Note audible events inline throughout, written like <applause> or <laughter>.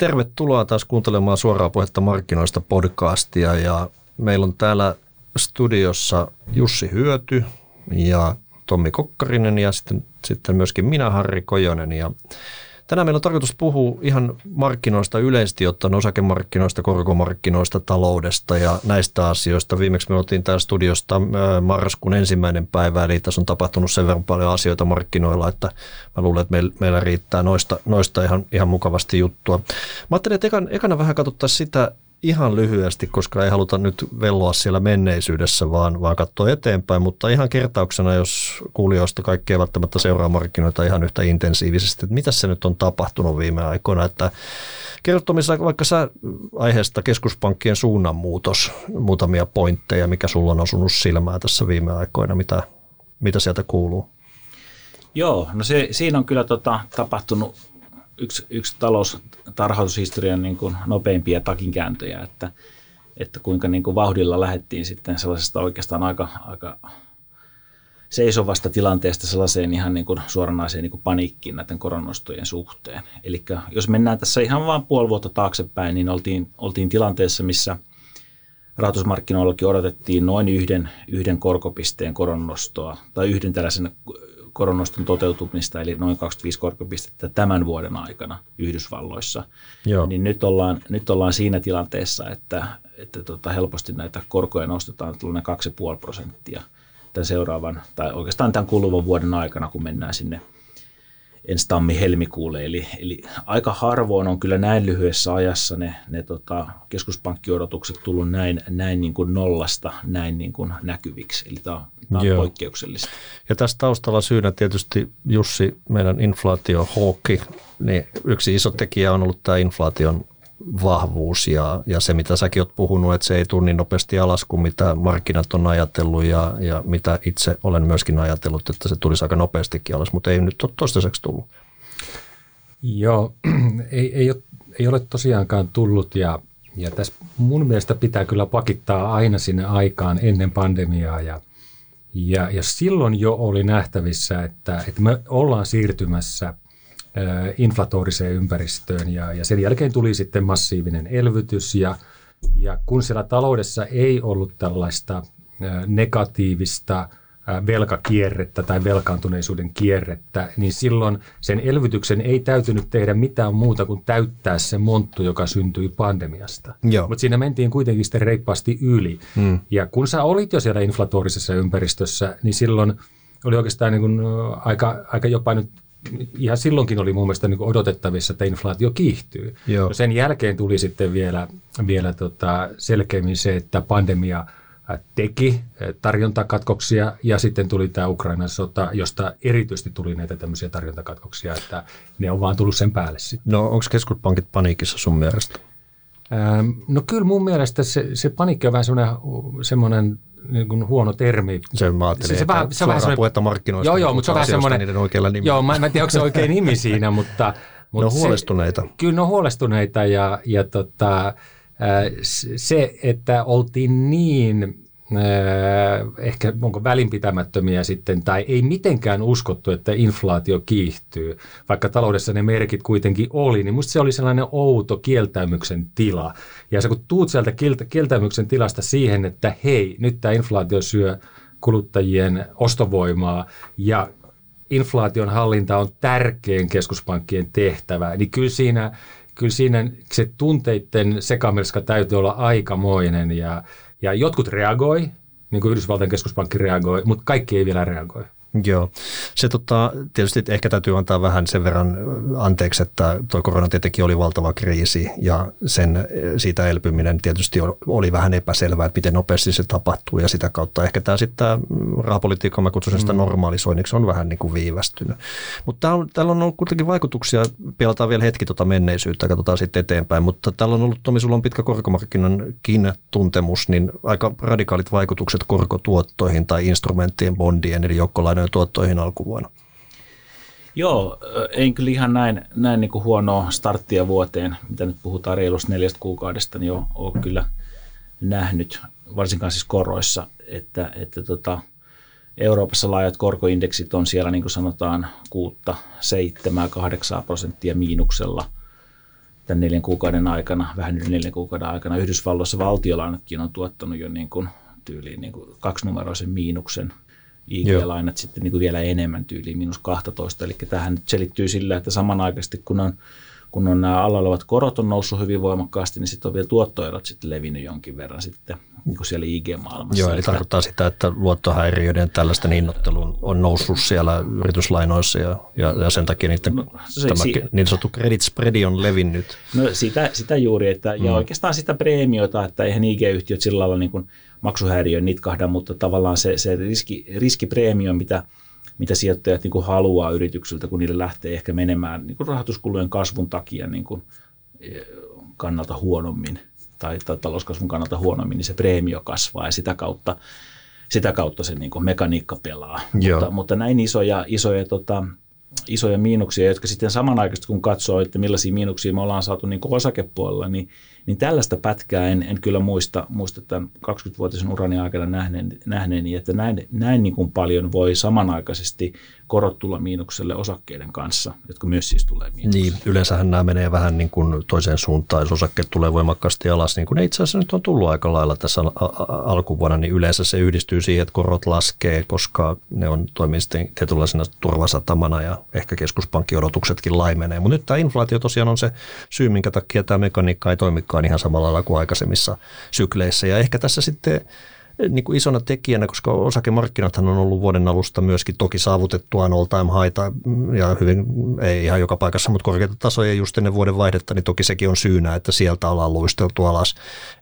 Tervetuloa taas kuuntelemaan suoraa puhetta markkinoista podcastia. Ja meillä on täällä studiossa Jussi Hyöty ja Tommi Kokkarinen ja sitten, sitten myöskin minä Harri Kojonen. Ja Tänään meillä on tarkoitus puhua ihan markkinoista yleisesti ottaen, osakemarkkinoista, korkomarkkinoista, taloudesta ja näistä asioista. Viimeksi me oltiin täällä studiosta äh, marraskuun ensimmäinen päivä, eli tässä on tapahtunut sen verran paljon asioita markkinoilla, että mä luulen, että meillä riittää noista, noista ihan, ihan mukavasti juttua. Mä ajattelin, että ekana, vähän katsottaisiin sitä, ihan lyhyesti, koska ei haluta nyt velloa siellä menneisyydessä, vaan, vaan katsoa eteenpäin. Mutta ihan kertauksena, jos kuulijoista kaikki ei välttämättä seuraa markkinoita ihan yhtä intensiivisesti, että mitä se nyt on tapahtunut viime aikoina, että kertomissa vaikka sä aiheesta keskuspankkien suunnanmuutos, muutamia pointteja, mikä sulla on osunut silmää tässä viime aikoina, mitä, mitä sieltä kuuluu? Joo, no se, siinä on kyllä tota, tapahtunut yksi, yksi taloustarhoitushistorian niin kuin nopeimpia takinkääntöjä, että, että kuinka niin kuin vauhdilla lähdettiin sitten sellaisesta oikeastaan aika, aika seisovasta tilanteesta sellaiseen ihan niin kuin suoranaiseen niin kuin paniikkiin näiden koronostojen suhteen. Eli jos mennään tässä ihan vain puoli vuotta taaksepäin, niin oltiin, oltiin tilanteessa, missä rahoitusmarkkinoillakin odotettiin noin yhden, yhden korkopisteen koronnostoa tai yhden tällaisen koronaston toteutumista, eli noin 25 korkopistettä tämän vuoden aikana Yhdysvalloissa. Joo. Niin nyt ollaan, nyt ollaan siinä tilanteessa, että, että tota helposti näitä korkoja nostetaan tuollainen 2,5 prosenttia tämän seuraavan, tai oikeastaan tämän kuluvan vuoden aikana, kun mennään sinne – ensi tammi-helmikuulle. Eli, eli aika harvoin on kyllä näin lyhyessä ajassa ne, ne tota, keskuspankkiodotukset tullut näin, näin niin kuin nollasta näin niin kuin näkyviksi. Eli tämä on, tämä on poikkeuksellista. Ja tässä taustalla syynä tietysti Jussi, meidän inflaatiohawkki, niin yksi iso tekijä on ollut tämä inflaation vahvuus ja, ja se, mitä säkin oot puhunut, että se ei tule niin nopeasti alas kuin mitä markkinat on ajatellut ja, ja mitä itse olen myöskin ajatellut, että se tulisi aika nopeastikin alas, mutta ei nyt ole toistaiseksi tullut. Joo, <clears throat> ei, ei, ole, ei ole tosiaankaan tullut ja, ja tässä mun mielestä pitää kyllä pakittaa aina sinne aikaan ennen pandemiaa ja, ja, ja silloin jo oli nähtävissä, että, että me ollaan siirtymässä – inflatoriseen ympäristöön ja, ja sen jälkeen tuli sitten massiivinen elvytys ja, ja kun siellä taloudessa ei ollut tällaista negatiivista velkakierrettä tai velkaantuneisuuden kierrettä, niin silloin sen elvytyksen ei täytynyt tehdä mitään muuta kuin täyttää se monttu, joka syntyi pandemiasta. Mutta siinä mentiin kuitenkin sitten reippaasti yli. Hmm. Ja kun sä olit jo siellä inflatorisessa ympäristössä, niin silloin oli oikeastaan niin kuin aika, aika jopa nyt ihan silloinkin oli mun mielestä niin odotettavissa, että inflaatio kiihtyy. Joo. No sen jälkeen tuli sitten vielä, vielä tota selkeämmin se, että pandemia teki tarjontakatkoksia ja sitten tuli tämä Ukrainan sota, josta erityisesti tuli näitä tämmöisiä tarjontakatkoksia, että ne on vaan tullut sen päälle sitten. No onko keskuspankit paniikissa sun mielestä? Ähm, no kyllä mun mielestä se, se paniikki on vähän semmoinen, semmoinen niin kuin huono termi. Se mä ajattelin, se, se, vähän, se on vähän puhetta markkinoista. Joo, joo, mutta se on vähän semmoinen. Niiden oikealla nimellä. Joo, mä, mä en tiedä, onko se oikein <laughs> nimi siinä, mutta. mutta ne on huolestuneita. Se, kyllä ne on huolestuneita ja, ja tota, se, että oltiin niin Äh, ehkä onko välinpitämättömiä sitten, tai ei mitenkään uskottu, että inflaatio kiihtyy, vaikka taloudessa ne merkit kuitenkin oli, niin musta se oli sellainen outo kieltäymyksen tila. Ja se kun tuut sieltä kieltäymyksen tilasta siihen, että hei, nyt tämä inflaatio syö kuluttajien ostovoimaa ja inflaation hallinta on tärkein keskuspankkien tehtävä, niin kyllä siinä, kyllä siinä se tunteiden sekamelska täytyy olla aikamoinen ja ja jotkut reagoi, niin kuin Yhdysvaltain keskuspankki reagoi, mutta kaikki ei vielä reagoi. Joo. Se tota, tietysti ehkä täytyy antaa vähän sen verran anteeksi, että tuo korona tietenkin oli valtava kriisi ja sen, siitä elpyminen tietysti oli vähän epäselvää, että miten nopeasti se tapahtuu ja sitä kautta ehkä tämä sitten tämä rahapolitiikka, mä kutsun sitä mm. normalisoinniksi, on vähän niin kuin viivästynyt. Mutta täällä on ollut kuitenkin vaikutuksia, pelataan vielä hetki tuota menneisyyttä, katsotaan sitten eteenpäin, mutta täällä on ollut, Tomi, sulla on pitkä korkomarkkinankin tuntemus, niin aika radikaalit vaikutukset korkotuottoihin tai instrumenttien, bondien eli joukkolainen lainojen tuottoihin alkuvuonna? Joo, ei kyllä ihan näin, näin niin kuin huonoa starttia vuoteen, mitä nyt puhutaan reilusta neljästä kuukaudesta, niin ole, ole kyllä nähnyt, varsinkaan siis koroissa, että, että tota, Euroopassa laajat korkoindeksit on siellä niin kuin sanotaan 6, 7, 8 prosenttia miinuksella. tämän neljän kuukauden aikana, vähän yli neljän kuukauden aikana. Yhdysvalloissa valtiolainatkin on tuottanut jo niin kuin tyyliin niin kuin kaksinumeroisen miinuksen. IG-lainat sitten niin kuin vielä enemmän tyyliin, miinus 12. Eli tähän nyt selittyy sillä, että samanaikaisesti kun on kun on nämä alla olevat korot on noussut hyvin voimakkaasti, niin sitten on vielä tuottoerot sitten levinnyt jonkin verran sitten niin kuin siellä IG-maailmassa. Joo, eli tarkoittaa sitä, että luottohäiriöiden tällaisten innoittelun on noussut siellä yrityslainoissa ja, ja, ja sen takia niiden, no, se, tämä si- niin sanottu credit spread on levinnyt. No sitä, sitä juuri, että, mm. ja oikeastaan sitä preemiota, että eihän IG-yhtiöt sillä lailla niin kuin maksuhäiriöön nitkahda, mutta tavallaan se, se riski, riskipreemio, mitä – mitä sijoittajat niin kuin haluaa yrityksiltä, kun niille lähtee ehkä menemään niin kuin rahoituskulujen kasvun takia niin kuin eh, kannalta huonommin tai, tai talouskasvun kannalta huonommin, niin se preemio kasvaa ja sitä kautta, sitä kautta se niin kuin mekaniikka pelaa. Mutta, mutta näin isoja, isoja tota, isoja miinuksia, jotka sitten samanaikaisesti kun katsoo, että millaisia miinuksia me ollaan saatu niin osakepuolella, niin, niin tällaista pätkää en, en kyllä muista, muista tämän 20-vuotisen urani aikana nähneen, nähneeni, että näin, näin niin kuin paljon voi samanaikaisesti korot tulla miinukselle osakkeiden kanssa, jotka myös siis tulee miinukselle. Niin, yleensähän nämä menee vähän niin kuin toiseen suuntaan, jos osakkeet tulee voimakkaasti alas, niin kuin ne itse asiassa nyt on tullut aika lailla tässä alkuvuonna, niin yleensä se yhdistyy siihen, että korot laskee, koska ne on toimii sitten tietynlaisena turvasatamana ja ehkä keskuspankkiodotuksetkin laimenee. Mutta nyt tämä inflaatio tosiaan on se syy, minkä takia tämä mekaniikka ei toimikaan ihan samalla lailla kuin aikaisemmissa sykleissä. Ja ehkä tässä sitten niin kuin isona tekijänä, koska osakemarkkinathan on ollut vuoden alusta myöskin toki saavutettuaan all time haita ja hyvin, ei ihan joka paikassa, mutta korkeita tasoja just ennen vuoden vaihdetta, niin toki sekin on syynä, että sieltä ollaan luisteltu alas.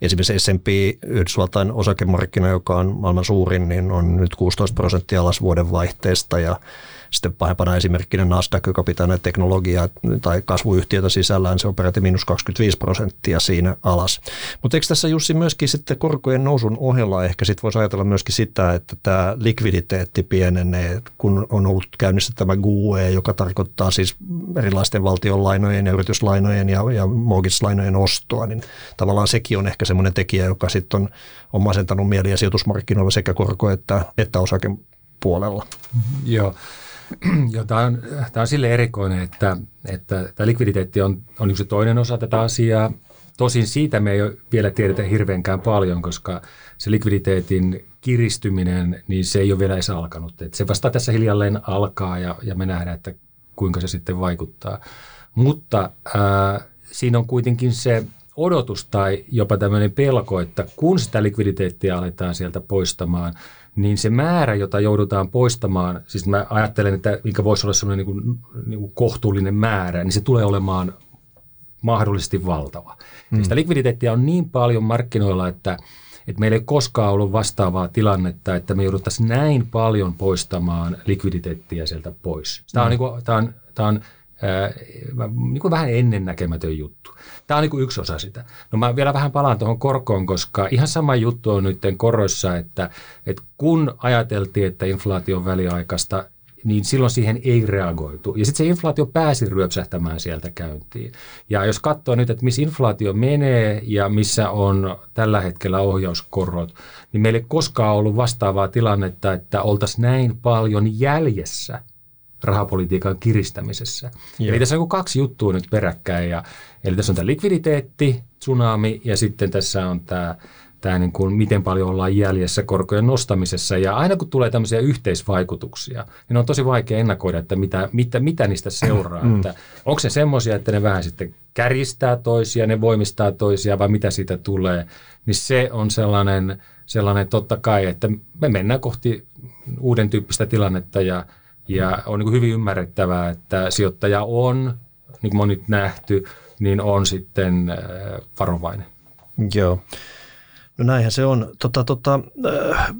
Esimerkiksi S&P Yhdysvaltain osakemarkkina, joka on maailman suurin, niin on nyt 16 prosenttia alas vuoden vaihteesta ja sitten pahempana esimerkkinä Nasdaq, joka pitää näitä teknologiaa tai kasvuyhtiötä sisällään, se on peräti miinus 25 prosenttia siinä alas. Mutta eikö tässä Jussi myöskin sitten korkojen nousun ohella ehkä sitten voisi ajatella myöskin sitä, että tämä likviditeetti pienenee, kun on ollut käynnissä tämä GUE, joka tarkoittaa siis erilaisten valtionlainojen ja yrityslainojen ja, ja mortgage-lainojen ostoa, niin tavallaan sekin on ehkä semmoinen tekijä, joka sitten on, on masentanut mieliä sijoitusmarkkinoilla sekä korko- että, että osakepuolella. Joo. <clears throat> Joo, tämä on, tämä on sille erikoinen, että, että tämä likviditeetti on, on yksi toinen osa tätä asiaa. Tosin siitä me ei vielä tiedetä hirveänkään paljon, koska se likviditeetin kiristyminen, niin se ei ole vielä edes alkanut. Että se vasta tässä hiljalleen alkaa ja, ja me nähdään, että kuinka se sitten vaikuttaa. Mutta ää, siinä on kuitenkin se odotus tai jopa tämmöinen pelko, että kun sitä likviditeettiä aletaan sieltä poistamaan – niin se määrä, jota joudutaan poistamaan, siis mä ajattelen, että mikä voisi olla sellainen niin kuin, niin kuin kohtuullinen määrä, niin se tulee olemaan mahdollisesti valtava. Mm. sitä likviditeettiä on niin paljon markkinoilla, että, että meillä ei koskaan ollut vastaavaa tilannetta, että me jouduttaisiin näin paljon poistamaan likviditeettiä sieltä pois. Tämä on, mm. niin kuin, tämä on, tämä on niin kuin vähän ennennäkemätön juttu. Tämä on niin kuin yksi osa sitä. No mä vielä vähän palaan tuohon korkoon, koska ihan sama juttu on nyt koroissa, että, että kun ajateltiin, että inflaatio on väliaikaista, niin silloin siihen ei reagoitu. Ja sitten se inflaatio pääsi ryöpsähtämään sieltä käyntiin. Ja jos katsoo nyt, että missä inflaatio menee ja missä on tällä hetkellä ohjauskorot, niin meillä ei koskaan ollut vastaavaa tilannetta, että oltaisiin näin paljon jäljessä – rahapolitiikan kiristämisessä. Joo. Eli tässä on kaksi juttua nyt peräkkäin. Ja, eli tässä on tämä likviditeetti, tsunami ja sitten tässä on tämä, tämä niin kuin, miten paljon ollaan jäljessä korkojen nostamisessa. Ja aina kun tulee tämmöisiä yhteisvaikutuksia, niin on tosi vaikea ennakoida, että mitä, mitä, mitä niistä seuraa. Mm. Että onko se semmoisia, että ne vähän sitten käristää toisia, ne voimistaa toisia vai mitä siitä tulee. Niin se on sellainen, sellainen totta kai, että me mennään kohti uuden tyyppistä tilannetta ja – ja on niin hyvin ymmärrettävää, että sijoittaja on, niin kuin on nyt nähty, niin on sitten äh, varovainen. Joo. No näinhän se on. Tota, tota, äh,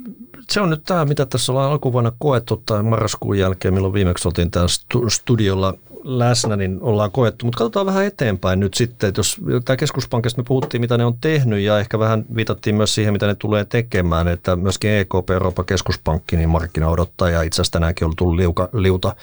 se on nyt tämä, mitä tässä ollaan alkuvuonna koettu tai marraskuun jälkeen, milloin viimeksi oltiin täällä studiolla läsnä, niin ollaan koettu. Mutta katsotaan vähän eteenpäin nyt sitten, että jos tämä keskuspankista me puhuttiin, mitä ne on tehnyt ja ehkä vähän viitattiin myös siihen, mitä ne tulee tekemään, että myöskin EKP, Euroopan keskuspankki, niin markkina odottaa ja itse asiassa tänäänkin on tullut liuka, liuta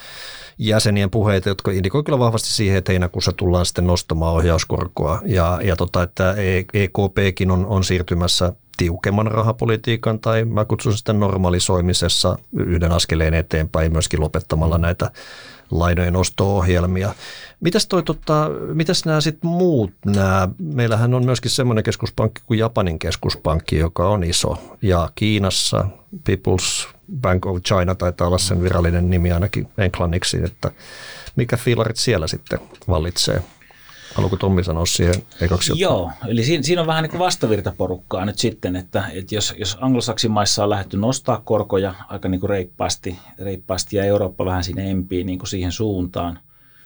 jäsenien puheita, jotka indikoi kyllä vahvasti siihen, että heinäkuussa tullaan sitten nostamaan ohjauskorkoa ja, ja tota, että EKPkin on, on siirtymässä tiukemman rahapolitiikan tai mä kutsun sitä normalisoimisessa yhden askeleen eteenpäin myöskin lopettamalla näitä lainojen osto-ohjelmia. Mitäs, toi, tota, mitäs nämä sitten muut nämä? Meillähän on myöskin semmoinen keskuspankki kuin Japanin keskuspankki, joka on iso. Ja Kiinassa People's Bank of China taitaa olla sen virallinen nimi ainakin englanniksi, että mikä fiilarit siellä sitten vallitsee? Haluatko Tommi sanoa siihen ekaksi Joo, eli siinä, siinä on vähän niin kuin vastavirtaporukkaa nyt sitten, että, että jos, jos anglosaksimaissa on lähdetty nostaa korkoja aika niin kuin reippaasti, reippaasti ja Eurooppa vähän sinne empii niin kuin siihen suuntaan,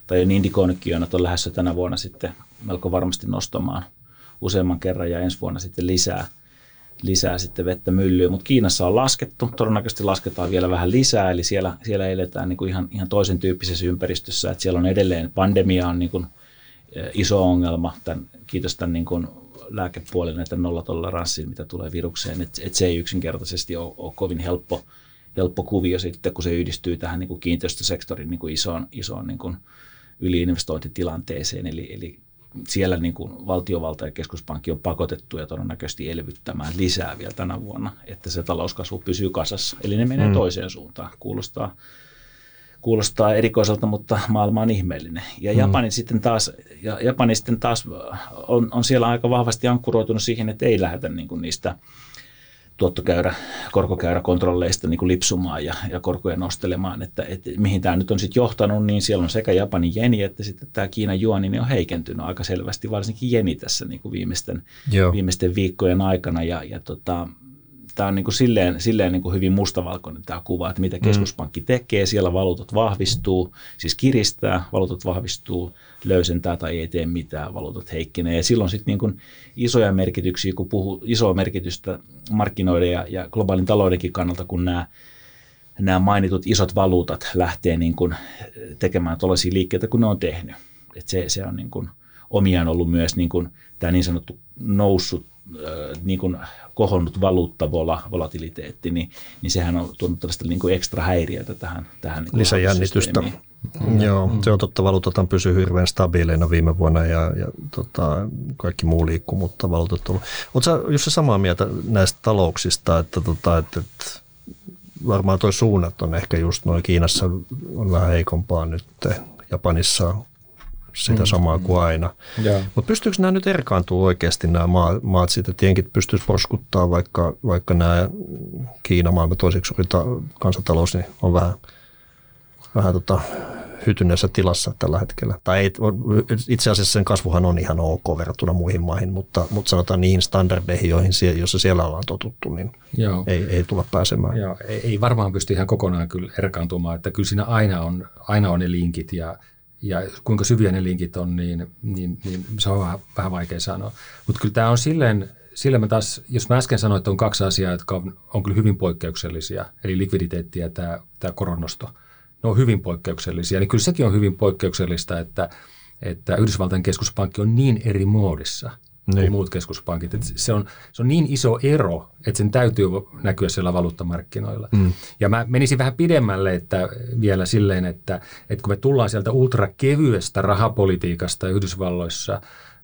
tai on indikoinutkin että on lähdössä tänä vuonna sitten melko varmasti nostamaan useamman kerran ja ensi vuonna sitten lisää, lisää sitten vettä myllyyn. Mutta Kiinassa on laskettu, todennäköisesti lasketaan vielä vähän lisää, eli siellä, siellä eletään niin kuin ihan, ihan toisen tyyppisessä ympäristössä, että siellä on edelleen pandemia on niin kuin iso ongelma, tämän, kiitos tämän niin kuin lääkepuolen näitä nollatoleranssiin, mitä tulee virukseen, että et se ei yksinkertaisesti ole, ole kovin helppo, helppo kuvio sitten, kun se yhdistyy tähän niin kuin kiinteistösektorin niin kuin isoon, isoon niin kuin yliinvestointitilanteeseen, eli, eli siellä niin kuin valtiovalta ja keskuspankki on pakotettu ja todennäköisesti elvyttämään lisää vielä tänä vuonna, että se talouskasvu pysyy kasassa. Eli ne menee mm. toiseen suuntaan. Kuulostaa kuulostaa erikoiselta, mutta maailma on ihmeellinen. Ja mm. Japani sitten taas, ja Japani sitten taas on, on siellä aika vahvasti ankkuroitunut siihen, että ei lähdetä niin kuin niistä tuottokäyrä, korkokäyräkontrolleista niin kuin lipsumaan ja, ja korkoja nostelemaan, että, että mihin tämä nyt on sitten johtanut, niin siellä on sekä Japanin jeni että sitten tämä Kiinan juoni niin on heikentynyt aika selvästi, varsinkin jeni tässä niin kuin viimeisten, viimeisten viikkojen aikana ja, ja tota, tämä on niin kuin silleen, silleen niin kuin hyvin mustavalkoinen tämä kuva, että mitä mm. keskuspankki tekee. Siellä valuutat vahvistuu, siis kiristää, valuutat vahvistuu, löysentää tai ei tee mitään, valuutat heikkenee. Ja silloin sitten niin kuin isoja merkityksiä, kun puhuu isoa merkitystä markkinoiden ja, ja globaalin taloudenkin kannalta, kun nämä nämä mainitut isot valuutat lähtee niin kuin tekemään tällaisia liikkeitä, kun ne on tehnyt. Et se, se on niin kuin omiaan ollut myös niin kuin tämä niin sanottu noussut niin kuin kohonnut valuutta, volatiliteetti, niin, niin sehän on tuonut tällaista niin kuin ekstra häiriötä tähän. tähän niin Lisäjännitystä. Mm. Joo, se on totta. Valuutat pysyy hirveän stabiileina viime vuonna ja, ja tota, kaikki muu liikkuu, mutta valuutat on Oletko Jussi samaa mieltä näistä talouksista, että, tota, että, että varmaan tuo suunnat on ehkä just noin Kiinassa on vähän heikompaa nyt, Japanissa sitä mm. samaa kuin aina. Mutta pystyykö nämä nyt erkaantua oikeasti nämä maat, maat siitä, että jenkit pystyisi porskuttaa, vaikka, vaikka nämä Kiina maailman toiseksi suuri kansantalous niin on vähän, vähän tota, hytyneessä tilassa tällä hetkellä. Tai ei, itse asiassa sen kasvuhan on ihan ok verrattuna muihin maihin, mutta, mutta sanotaan niihin standardeihin, joihin sie, joissa siellä ollaan totuttu, niin Joo. Ei, ei tulla pääsemään. Joo, ei, ei varmaan pysty ihan kokonaan kyllä erkaantumaan, että kyllä siinä aina on, aina on ne linkit ja ja kuinka syviä ne linkit on, niin, niin, niin se on vähän, vähän vaikea sanoa. Mutta kyllä tämä on silleen, silleen mä taas, jos mä äsken sanoin, että on kaksi asiaa, jotka on, on kyllä hyvin poikkeuksellisia, eli likviditeetti ja tämä, tämä koronnosto, ne on hyvin poikkeuksellisia, niin kyllä sekin on hyvin poikkeuksellista, että, että Yhdysvaltain keskuspankki on niin eri muodissa – niin. kuin muut keskuspankit. Et se, on, se on niin iso ero, että sen täytyy näkyä siellä valuuttamarkkinoilla. Mm. Ja mä menisin vähän pidemmälle että vielä silleen, että, että kun me tullaan sieltä ultrakevyestä rahapolitiikasta Yhdysvalloissa,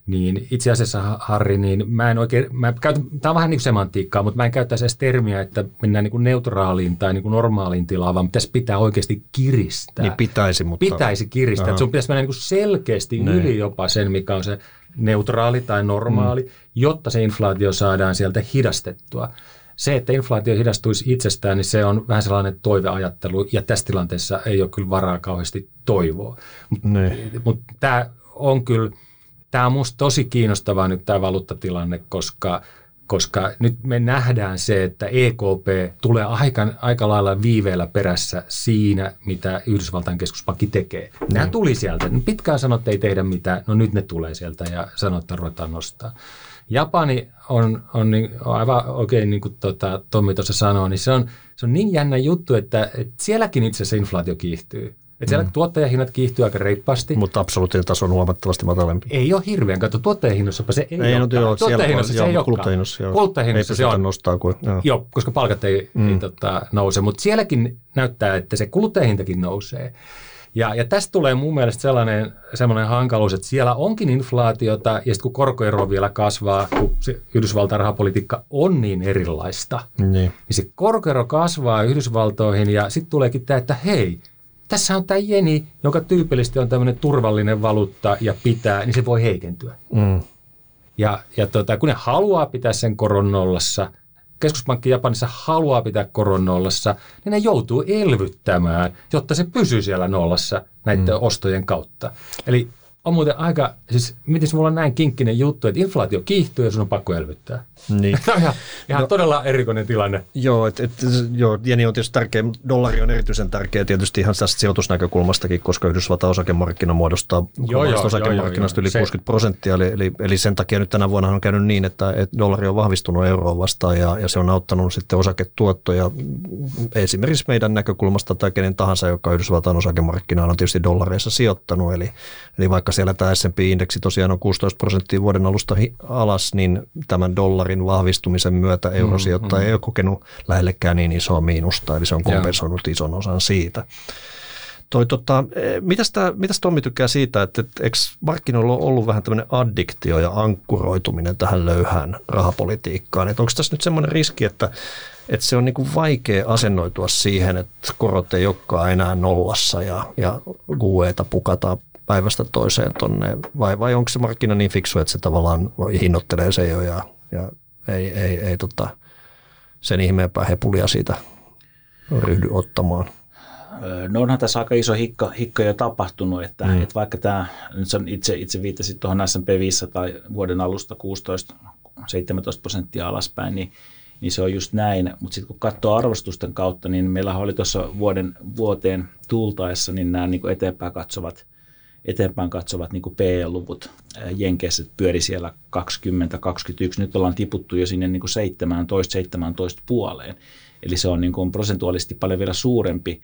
niin itse asiassa Harri, niin mä en oikein, mä käytän, tämä on vähän niin kuin semantiikkaa, mutta mä en käyttäisi edes termiä, että mennään niin kuin neutraaliin tai niin kuin normaaliin tilaan, vaan pitäisi pitää oikeasti kiristää. Niin pitäisi, mutta... Pitäisi kiristää, että sun pitäisi mennä niin kuin selkeästi ne. yli jopa sen, mikä on se neutraali tai normaali, mm. jotta se inflaatio saadaan sieltä hidastettua. Se, että inflaatio hidastuisi itsestään, niin se on vähän sellainen toiveajattelu, ja tässä tilanteessa ei ole kyllä varaa kauheasti toivoa. Mutta mut tämä on kyllä, tämä on minusta tosi kiinnostavaa nyt tämä valuuttatilanne, koska – koska nyt me nähdään se, että EKP tulee aika, aika lailla viiveellä perässä siinä, mitä Yhdysvaltain keskuspankki tekee. Nämä mm. tuli sieltä. Pitkään sanottiin, että ei tehdä mitään. No nyt ne tulee sieltä ja sanoo, että ruvetaan nostaa. Japani on, on, niin, on aivan oikein, niin kuin tuota, Tommi tuossa sanoi, niin se on, se on niin jännä juttu, että, että sielläkin itse asiassa inflaatio kiihtyy. Että siellä mm. tuottajahinnat kiihtyy aika reippaasti. Mutta absoluuttinen taso on huomattavasti matalempi. Ei ole hirveän. Kato, tuottajahinnoissa se ei, ei ole. No, joo, tuottajahinnassa se ei ole. Kuluttajahinnassa, kuluttajahinnassa se on. nostaa kuin, joo. joo. koska palkat ei, mm. ei tota, nouse. Mutta sielläkin näyttää, että se kuluttajahintakin nousee. Ja, ja tästä tulee mun mielestä sellainen, sellainen hankaluus, että siellä onkin inflaatiota ja sitten kun korkoero vielä kasvaa, kun se Yhdysvaltain rahapolitiikka on niin erilaista, niin, niin se korkoero kasvaa Yhdysvaltoihin ja sitten tuleekin tämä, että hei, tässä on tämä jeni, joka tyypillisesti on tämmöinen turvallinen valuutta ja pitää, niin se voi heikentyä. mm, Ja, ja tota, kun ne haluaa pitää sen koron nollassa, keskuspankki Japanissa haluaa pitää koron nollassa, niin ne joutuu elvyttämään, jotta se pysyy siellä nollassa näiden mm. ostojen kautta. Eli on muuten aika, siis miten mulla on näin kinkkinen juttu, että inflaatio kiihtyy ja sun on pakko elvyttää. niin. <laughs> On ihan, ihan no, todella erikoinen tilanne. Joo, et, et, joo, jeni on tietysti tärkeä, mutta dollari on erityisen tärkeä tietysti ihan tästä sijoitusnäkökulmastakin, koska Yhdysvaltain osakemarkkina muodostaa Joo, joo, osakemarkkinasta joo, joo, yli se- 60 prosenttia, eli, eli, eli sen takia nyt tänä vuonna on käynyt niin, että, että dollari on vahvistunut euroa vastaan ja, ja se on auttanut sitten osaketuottoja esimerkiksi meidän näkökulmasta tai kenen tahansa, joka Yhdysvaltain osakemarkkinaan on tietysti dollareissa sijoittanut, eli, eli vaikka siellä tämä S&P-indeksi tosiaan on 16 prosenttia vuoden alusta alas, niin tämän dollarin vahvistumisen myötä eurosijoittaja ei ole kokenut lähellekään niin isoa miinusta, eli se on kompensoinut ison osan siitä. Toi, tota, eh, mitäs, tää, mitäs Tommi tykkää siitä, että, että eikö markkinoilla ole ollut vähän tämmöinen addiktio ja ankkuroituminen tähän löyhään rahapolitiikkaan? Onko tässä nyt semmoinen riski, että, että se on niin kuin vaikea asennoitua siihen, että korot ei olekaan enää nollassa ja, ja QEta pukataan päivästä toiseen tonne, vai, vai onko se markkina niin fiksu, että se tavallaan hinnoittelee se jo ja, ja ei, ei, ei tota, sen ihmeempää hepulia siitä ryhdy ottamaan? Öö, No onhan tässä aika iso hikka, hikka jo tapahtunut, että, Mm. mm. että vaikka tämä, nyt sä itse, itse viittasit tuohon S&P 500 vuoden alusta 16-17 prosenttia alaspäin, niin, niin se on just näin. Mutta sitten kun katsoo arvostusten kautta, niin meillä oli tuossa vuoden, vuoteen tultaessa niin nämä niin eteenpäin katsovat, eteenpäin katsovat niin PE-luvut Jenkeissä pyöri siellä 20-21. Nyt ollaan tiputtu jo sinne niin 17-17 puoleen. Eli se on niin kuin prosentuaalisesti paljon vielä suurempi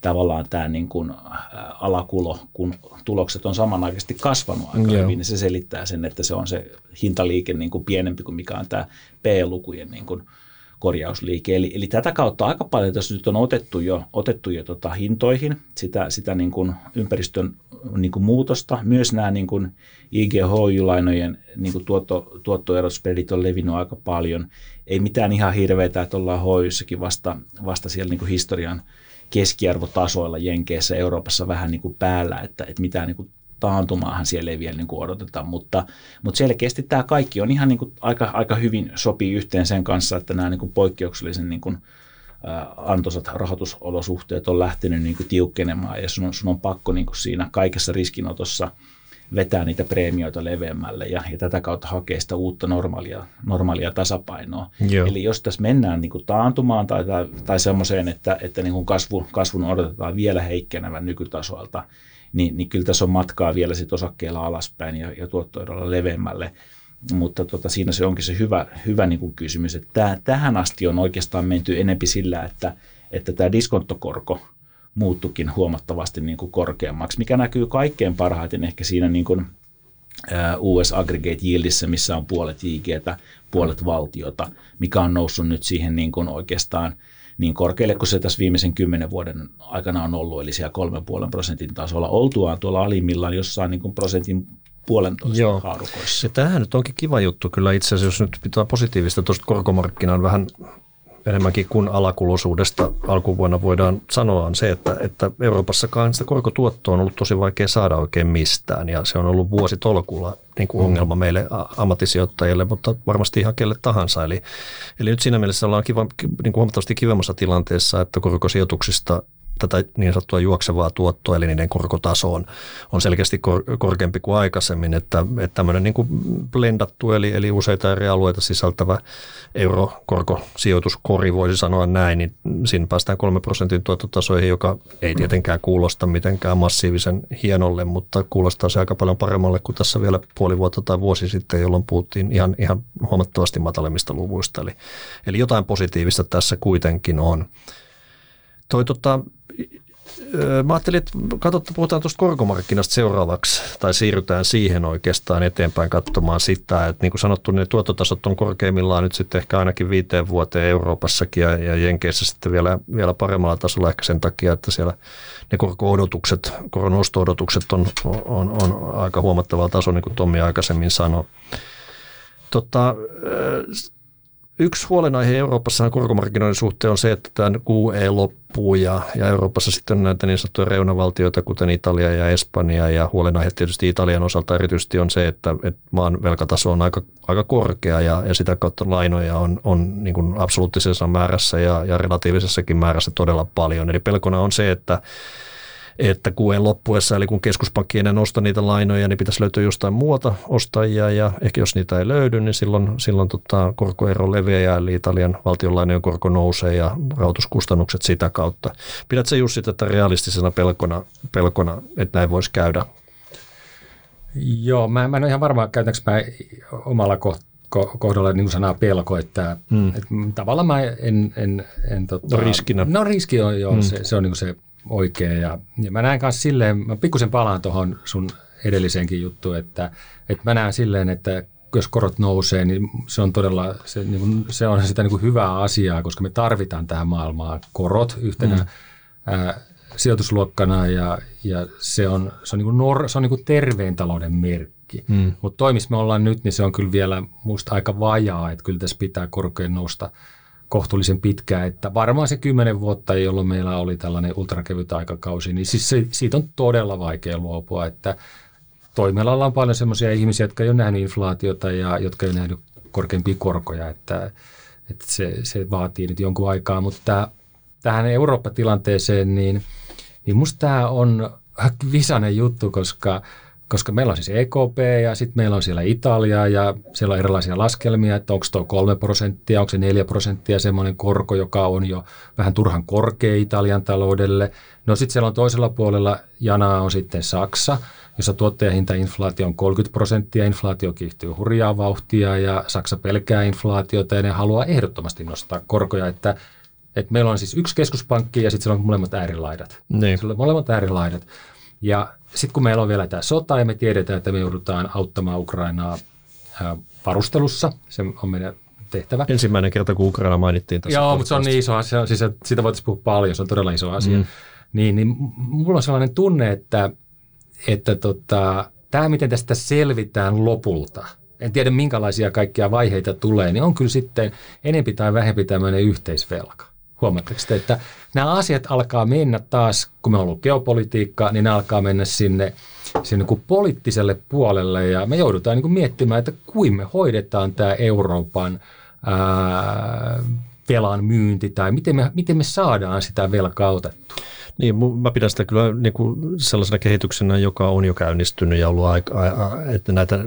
tavallaan tämä niin kuin, alakulo, kun tulokset on samanaikaisesti kasvanut aika Joo. hyvin, niin se selittää sen, että se on se hintaliike niin kuin pienempi kuin mikä on tämä P-lukujen niin kuin korjausliike. Eli, eli tätä kautta aika paljon tässä nyt on otettu jo, otettu jo tota hintoihin sitä, sitä niin kuin ympäristön niin kuin muutosta. Myös nämä niin kuin IGH-lainojen niin kuin tuotto, tuottoerospedit on levinnyt aika paljon. Ei mitään ihan hirveätä, että ollaan HYssäkin vasta, vasta siellä niin kuin historian keskiarvotasoilla Jenkeissä Euroopassa vähän niin kuin päällä, että, että mitään niin kuin taantumaahan siellä ei vielä niin kuin odoteta, mutta, mutta selkeästi tämä kaikki on ihan niin kuin aika, aika hyvin sopii yhteen sen kanssa, että nämä niin kuin poikkeuksellisen niin kuin, antoisat rahoitusolosuhteet on lähtenyt niin kuin tiukkenemaan ja sun on, sun on pakko niin kuin siinä kaikessa riskinotossa vetää niitä preemioita leveämmälle ja, ja tätä kautta hakea sitä uutta normaalia, normaalia tasapainoa. Joo. Eli jos tässä mennään niin kuin taantumaan tai, tai, tai semmoiseen, että, että niin kuin kasvu, kasvun odotetaan vielä heikkenevän nykytasoilta, niin, niin kyllä tässä on matkaa vielä sit osakkeella alaspäin ja, ja tuottoerolla leveämmälle. Mutta tota, siinä se onkin se hyvä, hyvä niin kuin kysymys, että tää, tähän asti on oikeastaan menty enempi sillä, että, että tämä diskonttokorko muuttukin huomattavasti niin kuin korkeammaksi, mikä näkyy kaikkein parhaiten ehkä siinä niin kuin, US Aggregate Yieldissä, missä on puolet IGtä, puolet valtiota, mikä on noussut nyt siihen niin kuin oikeastaan niin korkealle kuin se tässä viimeisen kymmenen vuoden aikana on ollut, eli siellä kolmen puolen prosentin tasolla, oltuaan tuolla alimmillaan jossain niin kuin prosentin puolentoista Joo. haarukoissa. Ja tämähän nyt onkin kiva juttu kyllä itse asiassa, jos nyt pitää positiivista tuosta korkomarkkinaan vähän enemmänkin kuin alakuluisuudesta alkuvuonna voidaan sanoa on se, että, että Euroopassakaan sitä korkotuottoa on ollut tosi vaikea saada oikein mistään ja se on ollut vuosi tolkulla niin kuin ongelma meille ammattisijoittajille, mutta varmasti ihan kelle tahansa. Eli, eli nyt siinä mielessä ollaan kiva, niin kuin huomattavasti kivemmassa tilanteessa, että korkosijoituksista tätä niin sanottua juoksevaa tuottoa, eli niiden korkotaso on, on selkeästi kor, korkeampi kuin aikaisemmin, että, että tämmöinen niin kuin blendattu, eli, eli useita eri alueita sisältävä eurokorkosijoituskori, voisi sanoa näin, niin siinä päästään 3 prosentin tuottotasoihin, joka ei tietenkään kuulosta mitenkään massiivisen hienolle, mutta kuulostaa se aika paljon paremmalle kuin tässä vielä puoli vuotta tai vuosi sitten, jolloin puhuttiin ihan, ihan huomattavasti matalemmista luvuista, eli, eli jotain positiivista tässä kuitenkin on. Toi tota, Mä ajattelin, että katsotaan, puhutaan tuosta korkomarkkinasta seuraavaksi, tai siirrytään siihen oikeastaan eteenpäin katsomaan sitä, että niin kuin sanottu, ne tuottotasot on korkeimmillaan nyt sitten ehkä ainakin viiteen vuoteen Euroopassakin ja, ja Jenkeissä sitten vielä, vielä paremmalla tasolla ehkä sen takia, että siellä ne korko-odotukset, koron osto-odotukset on, on, on aika huomattavalla tasolla, niin kuin Tommi aikaisemmin sanoi. Tota, Yksi huolenaihe Euroopassa korkomarkkinoiden suhteen on se, että tämä QE loppuu ja, ja Euroopassa sitten on näitä niin sanottuja reunavaltioita, kuten Italia ja Espanja. Ja huolenaihe tietysti Italian osalta erityisesti on se, että, että maan velkataso on aika, aika korkea ja, ja sitä kautta lainoja on, on niin kuin absoluuttisessa määrässä ja, ja relatiivisessakin määrässä todella paljon. Eli pelkona on se, että että kuen loppuessa, eli kun keskuspankki enää osta niitä lainoja, niin pitäisi löytyä jostain muualta ostajia, ja ehkä jos niitä ei löydy, niin silloin, silloin tota, korkoero leviää, eli Italian valtionlainojen korko nousee ja rahoituskustannukset sitä kautta. Pidätkö Jussi tätä realistisena pelkona, pelkona että näin voisi käydä? Joo, mä, mä en ole ihan varma, käytänkö mä omalla kohdalla niin kuin sanaa pelko, että, hmm. että tavallaan mä en... en, en tota, no riskinä. No riski on, joo, hmm. se, se on niin kuin se oikein. Ja, ja mä näen myös silleen, mä pikkusen palaan tuohon sun edelliseenkin juttuun, että, että mä näen silleen, että jos korot nousee, niin se on todella se, niin kuin, se on sitä niin kuin hyvää asiaa, koska me tarvitaan tähän maailmaan korot yhtenä mm. ää, sijoitusluokkana ja, ja se on, se on, niin kuin nor, se on niin kuin terveen talouden merkki. Mm. Mutta toimissa me ollaan nyt, niin se on kyllä vielä musta aika vajaa, että kyllä tässä pitää korkojen nousta – kohtuullisen pitkään, että varmaan se kymmenen vuotta, jolloin meillä oli tällainen ultrakevyt aikakausi, niin siis se, siitä on todella vaikea luopua, että toimialalla on paljon sellaisia ihmisiä, jotka ei ole nähnyt inflaatiota ja jotka ei ole nähnyt korkeampia korkoja, että, että se, se vaatii nyt jonkun aikaa, mutta tähän Eurooppa-tilanteeseen, niin, niin musta tämä on visainen juttu, koska – koska meillä on siis EKP ja sitten meillä on siellä Italia ja siellä on erilaisia laskelmia, että onko tuo 3 prosenttia, onko se 4 prosenttia semmoinen korko, joka on jo vähän turhan korkea Italian taloudelle. No sitten siellä on toisella puolella janaa on sitten Saksa, jossa tuottajahintainflaatio on 30 prosenttia, inflaatio kiihtyy hurjaa vauhtia ja Saksa pelkää inflaatiota ja ne haluaa ehdottomasti nostaa korkoja, että että meillä on siis yksi keskuspankki ja sitten siellä on molemmat äärilaidat. Niin. Siellä on molemmat äärilaidat. Ja sitten kun meillä on vielä tämä sota ja me tiedetään, että me joudutaan auttamaan Ukrainaa varustelussa, se on meidän tehtävä. Ensimmäinen kerta, kun Ukraina mainittiin tässä. Joo, mutta se on niin iso asia, siis siitä voitaisiin puhua paljon, se on todella iso asia. Mm. Niin, niin mulla on sellainen tunne, että, että tota, tämä, miten tästä selvitään lopulta, en tiedä minkälaisia kaikkia vaiheita tulee, niin on kyllä sitten enempi tai vähempi tämmöinen yhteisvelka. Huomaatteko te, että nämä asiat alkaa mennä taas, kun me on ollut geopolitiikka, niin ne alkaa mennä sinne, sinne niin kuin poliittiselle puolelle ja me joudutaan niin kuin miettimään, että kuin me hoidetaan tämä Euroopan ää, velan myynti tai miten me, miten me saadaan sitä velkaa otettua. Niin, mä pidän sitä kyllä niin kuin sellaisena kehityksenä, joka on jo käynnistynyt ja ollut aika, että näitä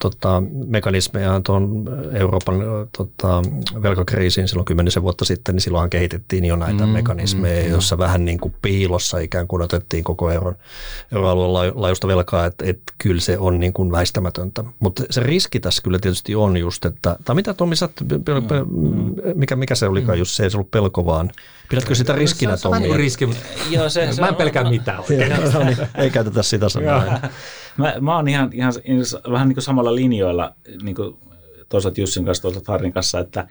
tota, mekanismeja tuon Euroopan tota, velkakriisiin silloin kymmenisen vuotta sitten, niin silloinhan kehitettiin jo näitä mm, mekanismeja, mm, joissa vähän niin kuin piilossa ikään kuin otettiin koko euron, euroalueen laajuista velkaa, että, että kyllä se on niin kuin väistämätöntä. Mutta se riski tässä kyllä tietysti on just, että, tai mitä Tommi, sä, mikä, mikä se olikaan mm. just se, ei se ollut pelko vaan, Pidätkö sitä riskinä, Tommi? Se riski, Joo, se, se mä en pelkää mitään. no niin, ei käytetä sitä sanaa. mä, mä oon ihan, ihan vähän niin kuin samalla linjoilla niin kuin toisaalta Jussin kanssa, toisaalta Farin kanssa, että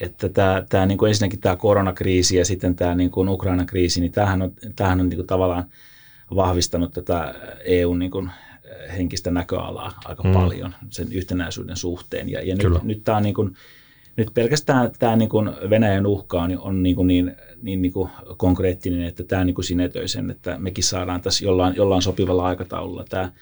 että tämä, tämä niin kuin ensinnäkin tämä koronakriisi ja sitten tämä niin kuin Ukrainan kriisi, niin tämähän on, tämähän on niin kuin tavallaan vahvistanut tätä EUn niin kuin henkistä näköalaa aika mm. paljon sen yhtenäisyyden suhteen. Ja, ja nyt, nyt tämä on niin kuin, nyt pelkästään tämä niin kuin Venäjän uhka on, on niin, kuin niin, niin, niin kuin konkreettinen, että tämä niin kuin sinetöi sen, että mekin saadaan tässä jollain, jollain sopivalla aikataululla tämä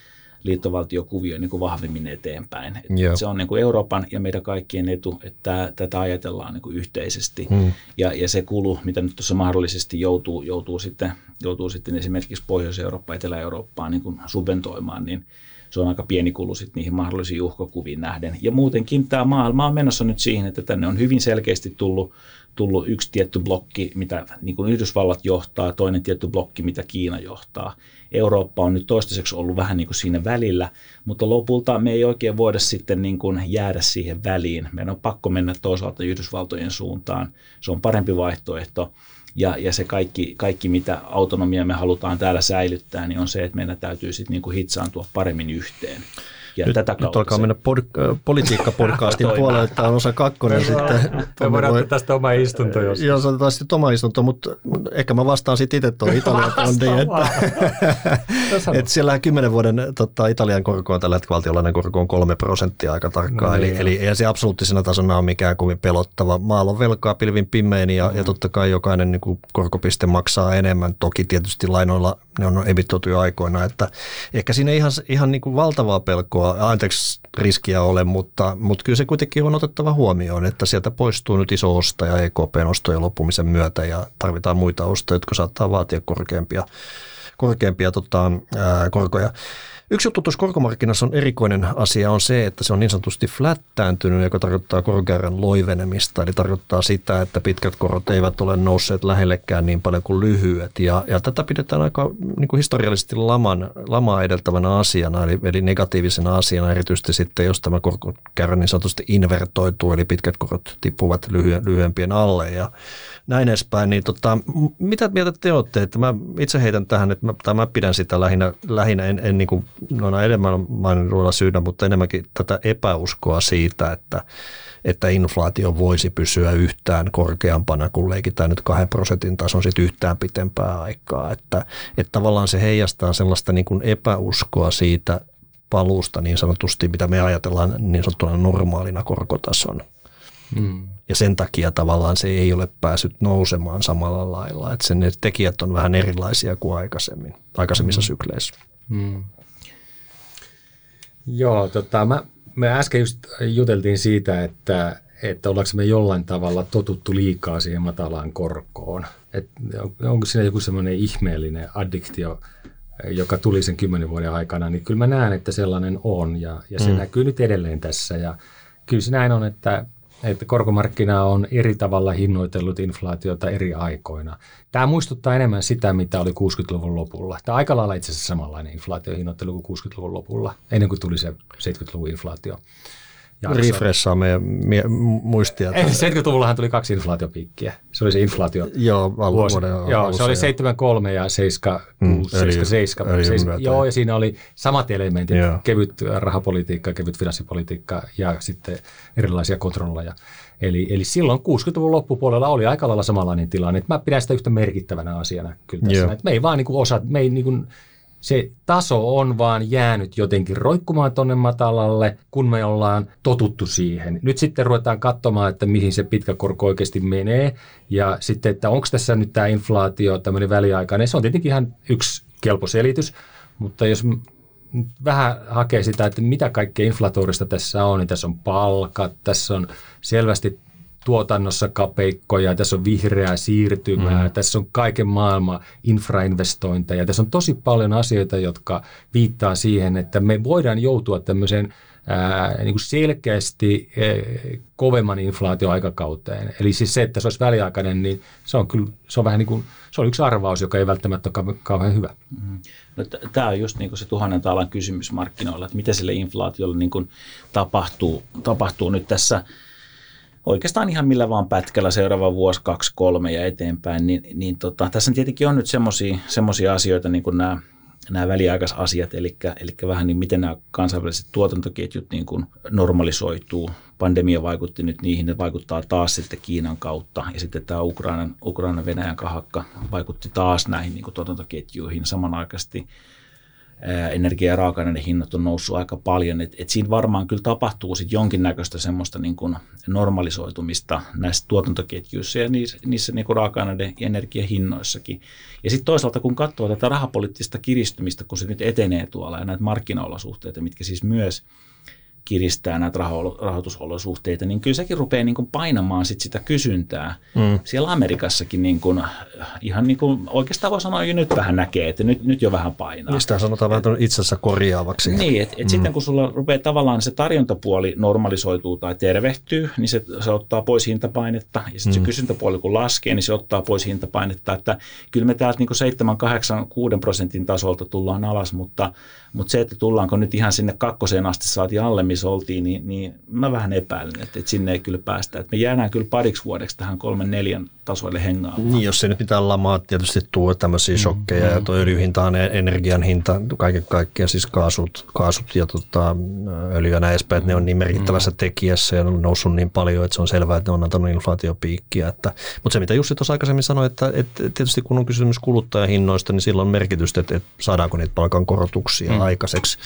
liittovaltiokuvio niin kuin vahvemmin eteenpäin. Että se on niin kuin Euroopan ja meidän kaikkien etu, että tätä ajatellaan niin kuin yhteisesti. Hmm. Ja, ja se kulu, mitä nyt tuossa mahdollisesti joutuu, joutuu, sitten, joutuu sitten esimerkiksi Pohjois-Eurooppaan, Etelä-Eurooppaan niin kuin subventoimaan, niin – se on aika pieni kulu sitten niihin mahdollisiin uhkakuviin nähden. Ja muutenkin tämä maailma on menossa nyt siihen, että tänne on hyvin selkeästi tullut, tullut yksi tietty blokki, mitä niin kuin Yhdysvallat johtaa, toinen tietty blokki, mitä Kiina johtaa. Eurooppa on nyt toistaiseksi ollut vähän niin kuin siinä välillä, mutta lopulta me ei oikein voida sitten niin kuin jäädä siihen väliin. Meidän on pakko mennä toisaalta Yhdysvaltojen suuntaan. Se on parempi vaihtoehto Ja, ja se kaikki, kaikki, mitä autonomia me halutaan täällä säilyttää, niin on se, että meidän täytyy sitten niin hitsaantua paremmin yhteen. Ja nyt, tätä nyt alkaa se... mennä pod, äh, politiikka-podcastin <laughs> puolelle, tämä on osa kakkonen sitten. Me voidaan voi... tästä oma istunto jos. Joo, se otetaan sitten oma istunto, mutta ehkä mä vastaan sitten itse tuon Italian tondiin, että, <laughs> että siellä kymmenen vuoden tota, Italian korko on tällä hetkellä valtiolainen korko on kolme prosenttia aika tarkkaan, no, eli, niin. eli ei se absoluuttisena tasona ole mikään kovin pelottava. Maalla on velkaa pilvin pimein ja, mm. ja totta kai jokainen niin kuin korkopiste maksaa enemmän, toki tietysti lainoilla ne on emittoituja aikoina, että ehkä siinä ei ihan, ihan niin kuin valtavaa pelkoa, anteeksi riskiä ole, mutta, mutta kyllä se kuitenkin on otettava huomioon, että sieltä poistuu nyt iso ostaja EKPn ostojen loppumisen myötä ja tarvitaan muita ostajia, jotka saattaa vaatia korkeampia, korkeampia tota, ää, korkoja. Yksi juttu tuossa korkomarkkinassa on erikoinen asia on se, että se on niin sanotusti flättääntynyt, joka tarkoittaa korkean loivenemista. Eli tarkoittaa sitä, että pitkät korot eivät ole nousseet lähellekään niin paljon kuin lyhyet. Ja, ja tätä pidetään aika niin kuin historiallisesti laman, lamaa edeltävänä asiana, eli, eli negatiivisena asiana erityisesti sitten, jos tämä korkokäyrä niin sanotusti invertoituu, eli pitkät korot tippuvat lyhyen, lyhyempien alle. Ja näin edespäin, niin tota, mitä mieltä te olette? Että mä itse heitän tähän, että mä, tai mä pidän sitä lähinnä, lähinnä en, en niin kuin noina enemmän mainituilla syynä, mutta enemmänkin tätä epäuskoa siitä, että, että inflaatio voisi pysyä yhtään korkeampana, kun leikitään nyt kahden prosentin tason sitten yhtään pitempää aikaa. Että, että tavallaan se heijastaa sellaista niin kuin epäuskoa siitä paluusta niin sanotusti, mitä me ajatellaan niin sanottuna normaalina korkotason. Mm. Ja sen takia tavallaan se ei ole päässyt nousemaan samalla lailla. Että sen tekijät on vähän erilaisia kuin aikaisemmin, aikaisemmissa mm. sykleissä. Mm. Joo, tota, mä, me äsken just juteltiin siitä, että, että ollaanko me jollain tavalla totuttu liikaa siihen matalaan korkoon. Et onko siinä joku semmoinen ihmeellinen addiktio, joka tuli sen kymmenen vuoden aikana, niin kyllä mä näen, että sellainen on ja, ja se mm. näkyy nyt edelleen tässä. Ja kyllä se näin on, että että korkomarkkina on eri tavalla hinnoitellut inflaatiota eri aikoina. Tämä muistuttaa enemmän sitä, mitä oli 60-luvun lopulla. Tämä aika lailla itse asiassa samanlainen inflaatiohinnoittelu kuin 60-luvun lopulla, ennen kuin tuli se 70-luvun inflaatio jakso. Refreshaa meidän mie- muistia. 70-luvullahan tuli kaksi inflaatiopiikkiä. Se oli se inflaatio. Joo, al- vuosi. Joo, se oli 73 ja 77. Mm, joo, ja siinä oli samat elementit, joo. kevyt rahapolitiikka, kevyt finanssipolitiikka ja sitten erilaisia kontrolleja. Eli, eli silloin 60-luvun loppupuolella oli aika lailla samanlainen tilanne. mä pidän sitä yhtä merkittävänä asiana kyllä tässä. me ei vaan niin kuin osa, me ei niin kuin, se taso on vaan jäänyt jotenkin roikkumaan tuonne matalalle, kun me ollaan totuttu siihen. Nyt sitten ruvetaan katsomaan, että mihin se pitkä korko oikeasti menee ja sitten, että onko tässä nyt tämä inflaatio tämmöinen väliaikainen. Se on tietenkin ihan yksi kelpo selitys, mutta jos vähän hakee sitä, että mitä kaikkea inflatorista tässä on, niin tässä on palkat, tässä on selvästi tuotannossa kapeikkoja, tässä on vihreää siirtymää, mm. tässä on kaiken maailman infrainvestointeja, tässä on tosi paljon asioita, jotka viittaa siihen, että me voidaan joutua tämmöiseen ää, niin kuin selkeästi ää, kovemman inflaatioaikakauteen. Eli siis se, että se olisi väliaikainen, niin se on kyllä, se on vähän niin kuin, se on yksi arvaus, joka ei välttämättä ole kauhean hyvä. Mm-hmm. No, tämä on just niin kuin se tuhannen taalan kysymys markkinoilla, että mitä sille inflaatiolle niin kuin tapahtuu, tapahtuu nyt tässä – oikeastaan ihan millä vaan pätkällä seuraava vuosi, kaksi, kolme ja eteenpäin, niin, niin tota, tässä tietenkin on nyt semmoisia asioita, niin kuin nämä, nämä väliaikaisasiat, eli, eli vähän niin miten nämä kansainväliset tuotantoketjut niin kuin normalisoituu. Pandemia vaikutti nyt niihin, ne vaikuttaa taas sitten Kiinan kautta, ja sitten tämä Ukrainan, Ukrainan Venäjän kahakka vaikutti taas näihin niin kuin tuotantoketjuihin samanaikaisesti energia- ja raaka hinnat on noussut aika paljon. Et, et siinä varmaan kyllä tapahtuu sit jonkinnäköistä semmoista niin kuin normalisoitumista näissä tuotantoketjuissa ja niissä, niissä niin kuin raaka-aineiden ja energiahinnoissakin. Ja sitten toisaalta kun katsoo tätä rahapoliittista kiristymistä, kun se nyt etenee tuolla ja näitä markkinaolosuhteita, mitkä siis myös – kiristää näitä rahoitusolosuhteita, niin kyllä sekin rupeaa niin kuin painamaan sit sitä kysyntää. Mm. Siellä Amerikassakin niin kuin, ihan niin kuin, oikeastaan voi sanoa jo nyt vähän näkee, että nyt, nyt jo vähän painaa. Mistä sanotaan vähän itsensä korjaavaksi. Niin, että et mm. sitten kun sulla rupeaa tavallaan se tarjontapuoli normalisoituu tai tervehtyy, niin se, se ottaa pois hintapainetta. Ja sitten mm. se kysyntäpuoli kun laskee, niin se ottaa pois hintapainetta. Että kyllä me täältä niin 7, 8, 6 prosentin tasolta tullaan alas, mutta, mutta se, että tullaanko nyt ihan sinne kakkoseen asti saatiin alle, missä oltiin, niin, niin mä vähän epäilen, että, että sinne ei kyllä päästä. Että me jäädään kyllä pariksi vuodeksi tähän kolmen neljän tasoille hengaamaan. Niin, jos ei nyt mitään lamaa tietysti tuo tämmöisiä shokkeja, mm, ja tuo öljyhinta on energian hinta, kaiken kaikkiaan siis kaasut, kaasut ja tota, öljy ja näin edespäin, että ne on niin merkittävässä mm. tekijässä ja on noussut niin paljon, että se on selvää, että ne on antanut inflaatiopiikkiä. Että, mutta se, mitä Jussi tuossa aikaisemmin sanoi, että, että tietysti kun on kysymys kuluttajahinnoista, niin silloin on merkitystä, että, että saadaanko niitä palkankorotuksia mm. aikaiseksi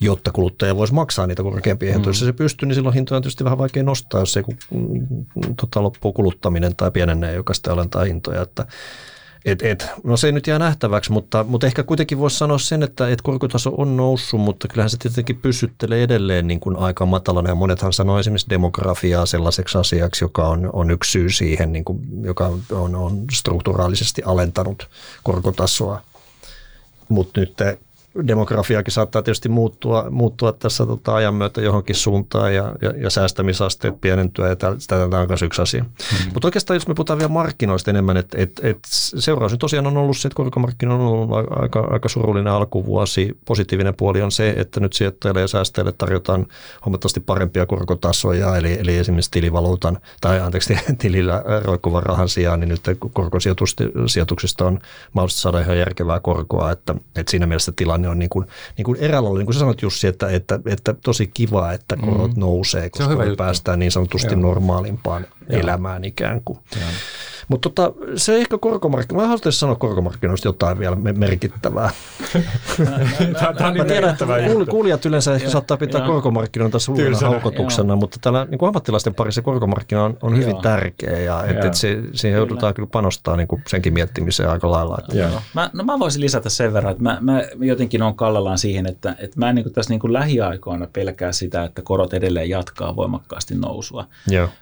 jotta kuluttaja voisi maksaa niitä korkeampia hintoja. Mm. Jos se pystyy, niin silloin hintoja on tietysti vähän vaikea nostaa, jos se mm, tota, loppuu kuluttaminen tai pienenee, joka sitten alentaa hintoja. Että, et, et, no se ei nyt jää nähtäväksi, mutta, mutta ehkä kuitenkin voisi sanoa sen, että et korkotaso on noussut, mutta kyllähän se tietenkin pysyttelee edelleen niin kuin aika matalana. Ja monethan sanoo esimerkiksi demografiaa sellaiseksi asiaksi, joka on, on yksi syy siihen, niin kuin, joka on, on strukturaalisesti alentanut korkotasoa. Mutta nyt demografiakin saattaa tietysti muuttua, muuttua tässä tota ajan myötä johonkin suuntaan ja, ja, ja säästämisasteet pienentyä ja tämä on myös yksi asia. Mm-hmm. Mutta oikeastaan jos me puhutaan vielä markkinoista enemmän, että et, et seuraus nyt tosiaan on ollut se, että korkomarkkina on ollut aika, aika surullinen alkuvuosi. Positiivinen puoli on se, että nyt sijoittajille ja säästäjille tarjotaan huomattavasti parempia korkotasoja, eli, eli esimerkiksi tilivaluutan tai anteeksi <laughs> tilillä roikkuvan rahan sijaan, niin nyt korkosijoituksista on mahdollista saada ihan järkevää korkoa, että, että siinä mielessä tilanne on niin kuin, niin kuin erällä niin kuin sä sanoit Jussi, että, että, että tosi kiva, että korot mm. nousee, koska me päästään niin sanotusti Joo. normaalimpaan Joo. elämään ikään kuin. Mutta tota, se ehkä korkomarkkina, mä haluaisin sanoa korkomarkkinoista jotain vielä merkittävää. <laughs> Tämä on niin merkittävää. Kuulijat yleensä ehkä saattaa pitää korkomarkkinoita tässä uudena haukotuksena, mutta täällä niin kuin ammattilaisten parissa korkomarkkina on, on hyvin tärkeä ja et, et se, siihen joudutaan kyllä panostaa niin kuin senkin miettimiseen aika lailla. Että. Mä, no mä voisin lisätä sen verran, että mä, mä jotenkin on kallellaan siihen, että, että mä en niin kuin tässä niin kuin lähiaikoina pelkää sitä, että korot edelleen jatkaa voimakkaasti nousua.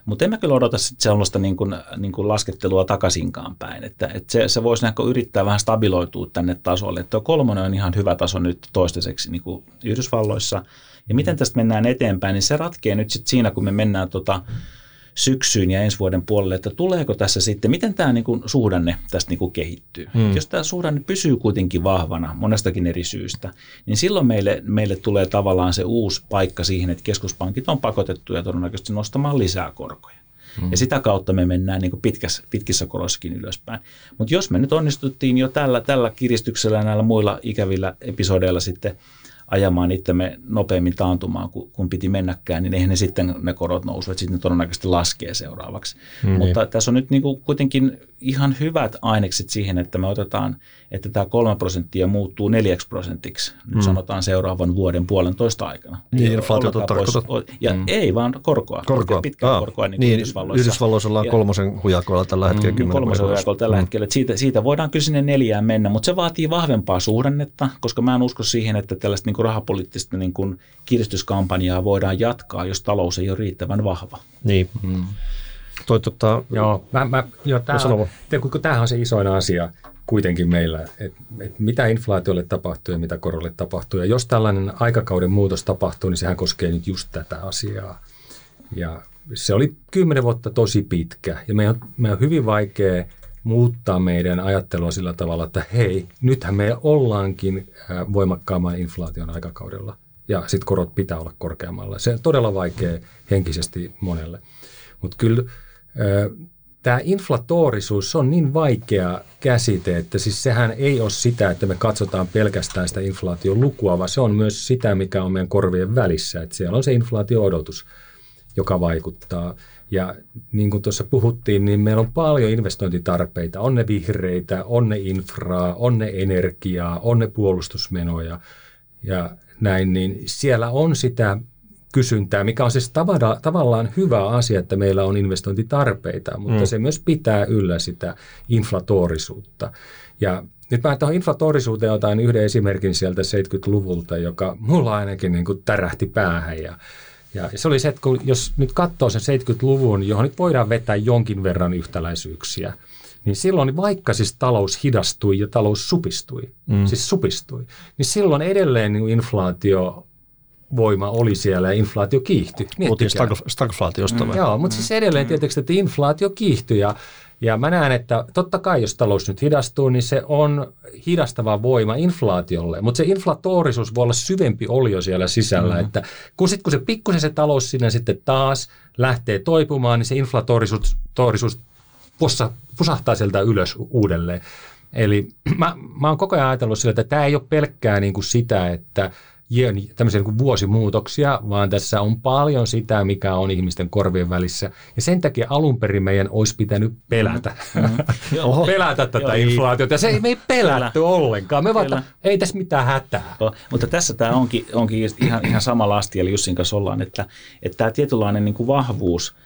Mutta en mä kyllä odota sellaista niin kuin, niin kuin laskettelua takaisinkaan päin. Että, että se, se voisi näkö yrittää vähän stabiloitua tänne tasolle. Että kolmonen on ihan hyvä taso nyt toistaiseksi niin kuin Yhdysvalloissa. Ja miten tästä mennään eteenpäin, niin se ratkee nyt sitten siinä, kun me mennään tota, syksyyn ja ensi vuoden puolelle, että tuleeko tässä sitten, miten tämä niin kuin suhdanne tästä niin kuin kehittyy. Hmm. Jos tämä suhdanne pysyy kuitenkin vahvana monestakin eri syystä, niin silloin meille, meille tulee tavallaan se uusi paikka siihen, että keskuspankit on pakotettuja todennäköisesti nostamaan lisää korkoja. Mm. Ja sitä kautta me mennään niin pitkässä, pitkissä korossakin ylöspäin. Mutta jos me nyt onnistuttiin jo tällä, tällä kiristyksellä ja näillä muilla ikävillä episodeilla sitten ajamaan itsemme nopeammin taantumaan kuin, kun piti mennäkään, niin eihän ne sitten ne korot nousu, että sitten ne todennäköisesti laskee seuraavaksi. Mm, Mutta niin. tässä on nyt niin kuin kuitenkin ihan hyvät ainekset siihen, että me otetaan, että tämä kolme prosenttia muuttuu neljäksi prosentiksi, nyt mm. sanotaan seuraavan vuoden puolentoista aikana. Niin, inflaatiota tarkoitat. Ja mm. ei vaan korkoa, korkoa. pitkää ah, korkoa niin, niin Yhdysvalloissa. Yhdysvalloissa ollaan kolmosen hujakoilla tällä hetkellä. Mm, kolmosen hujakoilla tällä mm. hetkellä. Siitä, siitä voidaan kyllä sinne neljään mennä, mutta se vaatii vahvempaa suhdannetta, koska mä en usko siihen, että tällaista niin kuin rahapoliittista niin kuin kiristyskampanjaa voidaan jatkaa, jos talous ei ole riittävän vahva. Niin. Mm. Toi, tota, joo, mä, mä, joo, tää, on, kun tämähän on se isoin asia kuitenkin meillä, että et mitä inflaatiolle tapahtuu ja mitä korolle tapahtuu. Ja jos tällainen aikakauden muutos tapahtuu, niin sehän koskee nyt just tätä asiaa. Ja se oli kymmenen vuotta tosi pitkä ja meidän, meidän on hyvin vaikea muuttaa meidän ajattelua sillä tavalla, että hei, nythän me ollaankin voimakkaamman inflaation aikakaudella ja sitten korot pitää olla korkeammalla. Se on todella vaikea henkisesti monelle. Mutta kyllä tämä inflatorisuus on niin vaikea käsite, että siis sehän ei ole sitä, että me katsotaan pelkästään sitä inflaation lukua, vaan se on myös sitä, mikä on meidän korvien välissä. Että siellä on se inflaatio-odotus, joka vaikuttaa. Ja niin kuin tuossa puhuttiin, niin meillä on paljon investointitarpeita. On ne vihreitä, on ne infraa, on ne energiaa, on ne puolustusmenoja ja näin. Niin siellä on sitä kysyntää, mikä on siis tavalla, tavallaan hyvä asia, että meillä on investointitarpeita, mutta mm. se myös pitää yllä sitä inflatorisuutta. Ja nyt mä tuohon inflatorisuuteen otan yhden esimerkin sieltä 70-luvulta, joka mulla ainakin niin kuin tärähti päähän ja ja se oli se, että kun, jos nyt katsoo sen 70-luvun, johon nyt voidaan vetää jonkin verran yhtäläisyyksiä, niin silloin vaikka siis talous hidastui ja talous supistui, mm. siis supistui, niin silloin edelleen niin inflaatio voima oli siellä ja inflaatio kiihtyi. Puhuttiin stagflaatiosta mm. Joo, mutta siis edelleen mm. tietysti, että inflaatio kiihtyi ja, Ja mä näen, että totta kai jos talous nyt hidastuu, niin se on hidastava voima inflaatiolle, mutta se inflatorisuus voi olla syvempi olio siellä sisällä, mm. että kun, sit, kun se pikkusen se talous sinne sitten taas lähtee toipumaan, niin se inflatorisuus torisuus pusahtaa sieltä ylös uudelleen. Eli <clears throat> mä, mä oon koko ajan ajatellut sillä, että tämä ei ole pelkkää niin kuin sitä, että tämmöisiä niin vuosimuutoksia, vaan tässä on paljon sitä, mikä on ihmisten korvien välissä. Ja sen takia alun perin meidän olisi pitänyt pelätä. Mm-hmm. <laughs> pelätä tätä inflaatiota. Ja se ei, me ei pelätty ollenkaan. Me vaan, ei tässä mitään hätää. No, mutta tässä tämä onkin, onkin ihan, ihan sama lasti, eli Jussin kanssa ollaan, että, että tämä tietynlainen niin kuin vahvuus –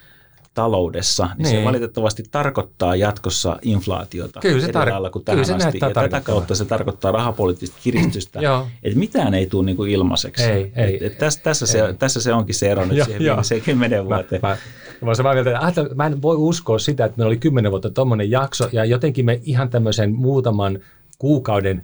taloudessa, niin, niin se valitettavasti tarkoittaa jatkossa inflaatiota Kyllä se tar- lailla kuin tähän asti. Ja tätä kautta se tarkoittaa rahapoliittista kiristystä, että mitään ei tule niin kuin ilmaiseksi. Ei, ei, et, et tässä, tässä, ei. Se, tässä se onkin se ero nyt siihen viimeiseen kymmenen vuoteen. Mä, mä, mä en voi uskoa sitä, että meillä oli kymmenen vuotta tuommoinen jakso ja jotenkin me ihan tämmöisen muutaman kuukauden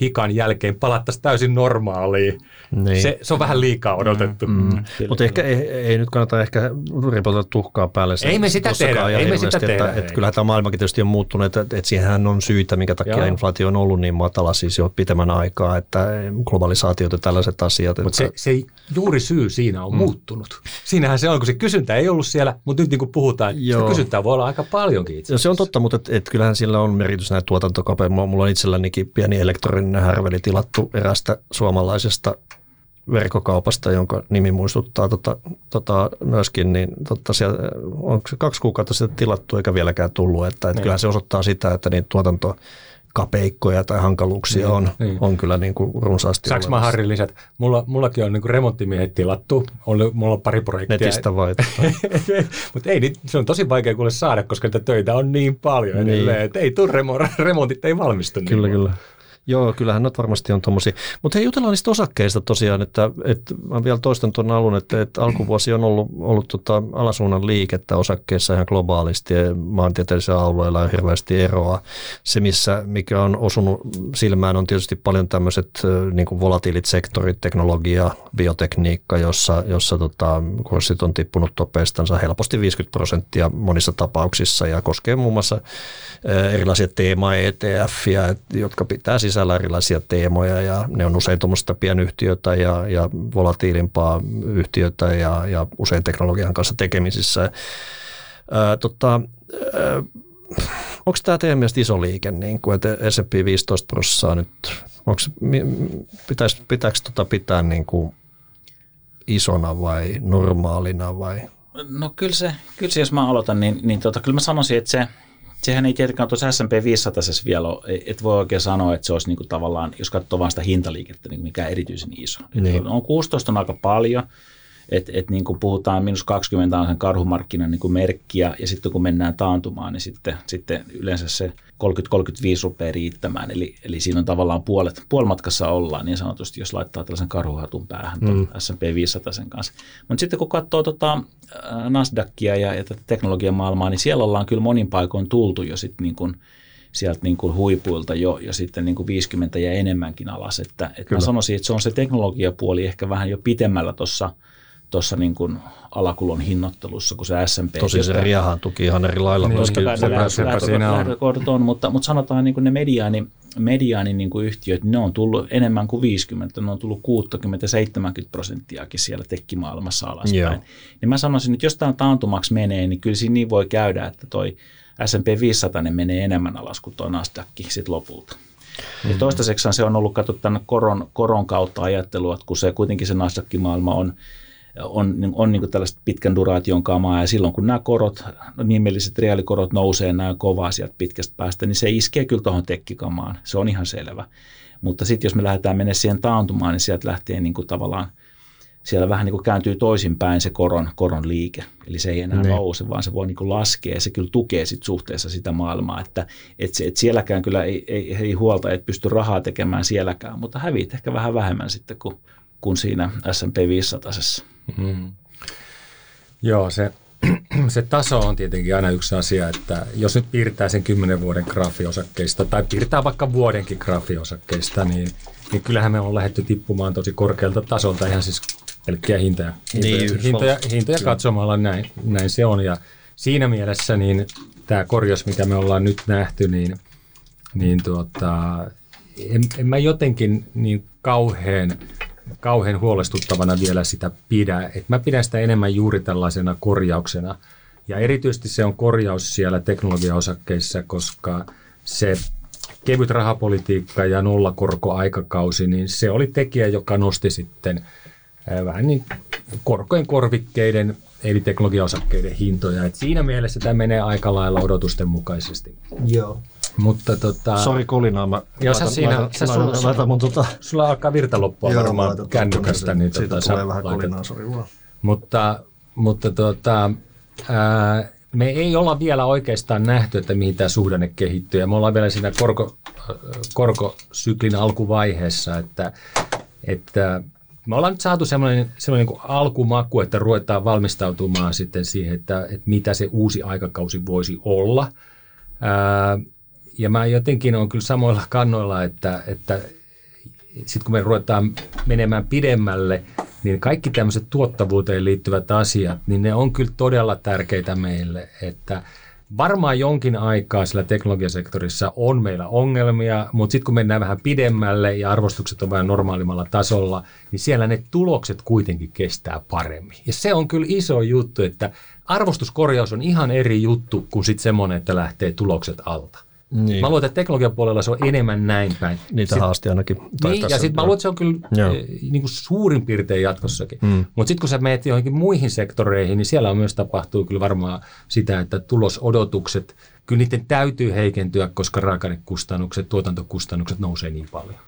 hikan jälkeen palattaisiin täysin normaaliin. Niin. Se, se on vähän liikaa odotettu. Mm, mm. Mutta ehkä ei, ei nyt kannata ehkä ripotella tuhkaa päälle. Ei me sitä tehdä. Ei me sitä tehdä. Että, että kyllähän tämä maailmakin tietysti on muuttunut, että, että siihen on syitä, minkä takia Joo. inflaatio on ollut niin matala siis jo pitemmän aikaa, että globalisaatiot ja tällaiset asiat. Mutta se, se juuri syy siinä on mm. muuttunut. Siinähän se on, kun se kysyntä ei ollut siellä, mutta nyt niin kuin puhutaan, Joo. se kysyntää voi olla aika paljonkin itse Se on totta, mutta et, et kyllähän sillä on merkitys näitä tuotantokapeja. Mulla on itsellä itsellänikin pieni elektroninen härveli tilattu erästä suomalaisesta verkkokaupasta, jonka nimi muistuttaa tota, tota myöskin, niin totta, siellä, onko se kaksi kuukautta sitten tilattu eikä vieläkään tullut, että, että niin. kyllähän se osoittaa sitä, että niin tuotanto kapeikkoja tai hankaluuksia niin, on, niin. on kyllä niin kuin runsaasti Saanko mä Harri lisät? Mulla, mullakin on niin kuin remonttimiehet tilattu, on, mulla on pari projektia. Netistä vai? <laughs> Mutta ei, se on tosi vaikea kuule saada, koska niitä töitä on niin paljon niin. edelleen, että ei tule remontit, ei valmistu. Kyllä, niin kyllä. Joo, kyllähän nyt varmasti on tuommoisia. Mutta hei, jutellaan niistä osakkeista tosiaan, että, että mä vielä toistan tuon alun, että, että alkuvuosi on ollut, ollut tota alasuunnan liikettä osakkeissa ihan globaalisti ja maantieteellisillä alueilla on hirveästi eroa. Se, missä, mikä on osunut silmään, on tietysti paljon tämmöiset niin volatiilit sektorit, teknologia, biotekniikka, jossa, jossa tota, kurssit on tippunut topeistansa helposti 50 prosenttia monissa tapauksissa ja koskee muun muassa erilaisia teema-ETF, jotka pitää sisällä sisällä erilaisia teemoja ja ne on usein tuommoista pienyhtiötä ja, ja volatiilimpaa yhtiötä ja, ja usein teknologian kanssa tekemisissä. Ää, tota, onko tämä teidän mielestä iso liike, niin kuin, että S&P 15 prosenttia nyt, onko, pitäis, pitääkö tota pitää niin kuin isona vai normaalina vai? No kyllä se, kyllä se jos mä aloitan, niin, niin tota, kyllä mä sanoisin, että se – sehän ei tietenkään tuossa S&P 500 vielä ole, et voi oikein sanoa, että se olisi niinku tavallaan, jos katsoo vain sitä hintaliikettä, niin mikä erityisen iso. Niin. On 16 on aika paljon, että et niin kuin puhutaan minus 20 on sen karhumarkkinan niin kuin merkkiä, ja sitten kun mennään taantumaan, niin sitten, sitten yleensä se 30-35 rupeaa riittämään. Eli, eli siinä on tavallaan puolet, puolimatkassa ollaan niin sanotusti, jos laittaa tällaisen karhuhatun päähän mm. S&P 500 sen kanssa. Mutta sitten kun katsoo tota Nasdaqia ja, ja tätä teknologian maailmaa, niin siellä ollaan kyllä monin paikoin tultu jo sitten niin kuin sieltä niin kuin huipuilta jo, jo sitten niin kuin 50 ja enemmänkin alas. Että, että mä sanoisin, että se on se teknologiapuoli ehkä vähän jo pitemmällä tuossa – tuossa niin kuin alakulon hinnoittelussa kuin se S&P. Tosi se riahan tuki ihan eri lailla. Niin, koska lähtökohdat on, mutta, mutta sanotaan niin kuin ne mediaani, mediaani niin kuin yhtiöt, ne on tullut enemmän kuin 50, ne on tullut 60-70 prosenttiakin siellä tekkimaailmassa alaspäin. Joo. Niin mä sanoisin, että jos tämä taantumaksi menee, niin kyllä siinä niin voi käydä, että toi S&P 500 menee enemmän alas kuin tuo Nasdaq sit lopulta. Mm-hmm. Ja toistaiseksi se on ollut katsottu tänne koron, koron kautta ajattelua, että kun se kuitenkin se Nasdaq-maailma on on, on niin tällaista pitkän duraation kamaa ja silloin kun nämä korot, nimelliset reaalikorot nousee näin kovaa sieltä pitkästä päästä, niin se iskee kyllä tuohon tekkikamaan, se on ihan selvä. Mutta sitten jos me lähdetään mennä siihen taantumaan, niin sieltä lähtee niin kuin tavallaan, siellä vähän niin kuin kääntyy toisinpäin se koron, koron liike. Eli se ei enää ne. Niin. nouse, vaan se voi niin kuin laskea ja se kyllä tukee sit suhteessa sitä maailmaa, että et se, et sielläkään kyllä ei, ei, ei huolta, että pysty rahaa tekemään sielläkään, mutta häviit ehkä vähän vähemmän sitten kuin, kuin siinä S&P 500. Mm. Joo, se, <clears throat> se taso on tietenkin aina yksi asia, että jos nyt piirtää sen kymmenen vuoden grafiosakkeista tai piirtää vaikka vuodenkin grafiosakkeista, niin, niin kyllähän me on lähdetty tippumaan tosi korkealta tasolta ihan siis pelkkiä hintoja, hintoja, niin, hintoja, hintoja katsomalla näin, näin se on. Ja siinä mielessä niin tämä korjaus, mikä me ollaan nyt nähty, niin, niin tuota, en, en mä jotenkin niin kauhean, kauhean huolestuttavana vielä sitä pidä. Et mä pidän sitä enemmän juuri tällaisena korjauksena. Ja erityisesti se on korjaus siellä teknologiaosakkeissa, koska se kevyt rahapolitiikka ja nollakorkoaikakausi, niin se oli tekijä, joka nosti sitten vähän niin korkojen korvikkeiden eli teknologiaosakkeiden hintoja. Et siinä mielessä tämä menee aika lailla odotusten mukaisesti. Joo. Mutta tota... Sori kolinaa, mä Joo, sä siinä, laitan, sä laitan, laitan, laitan mun tota... Sulla alkaa virta loppua Joo, varmaan laitan kännykästä. Niin Siitä tota, tulee sä vähän laitat- kolinaa, sori vaan. Mutta, mutta tota, ää, me ei olla vielä oikeastaan nähty, että mihin tämä suhdanne kehittyy. Ja me ollaan vielä siinä korko, korkosyklin alkuvaiheessa, että, että me ollaan nyt saatu semmoinen, semmoinen niin alkumaku, että ruvetaan valmistautumaan sitten siihen, että, että mitä se uusi aikakausi voisi olla. Ää, ja mä jotenkin on kyllä samoilla kannoilla, että, että sitten kun me ruvetaan menemään pidemmälle, niin kaikki tämmöiset tuottavuuteen liittyvät asiat, niin ne on kyllä todella tärkeitä meille, että varmaan jonkin aikaa sillä teknologiasektorissa on meillä ongelmia, mutta sitten kun mennään vähän pidemmälle ja arvostukset on vähän normaalimmalla tasolla, niin siellä ne tulokset kuitenkin kestää paremmin. Ja se on kyllä iso juttu, että arvostuskorjaus on ihan eri juttu kuin sitten semmoinen, että lähtee tulokset alta. Niin. Mä luulen, että teknologian puolella se on enemmän näin päin. Niitä Sit- haasti ainakin. tai niin, ja sitten mä luulen, että se on kyllä Joo. eh, niin kuin suurin piirtein jatkossakin. Mm. Mutta sitten kun sä menet johonkin muihin sektoreihin, niin siellä on myös tapahtuu kyllä varmaan sitä, että tulosodotukset, kyllä niiden täytyy heikentyä, koska raaka-ainekustannukset, tuotantokustannukset nousee niin paljon.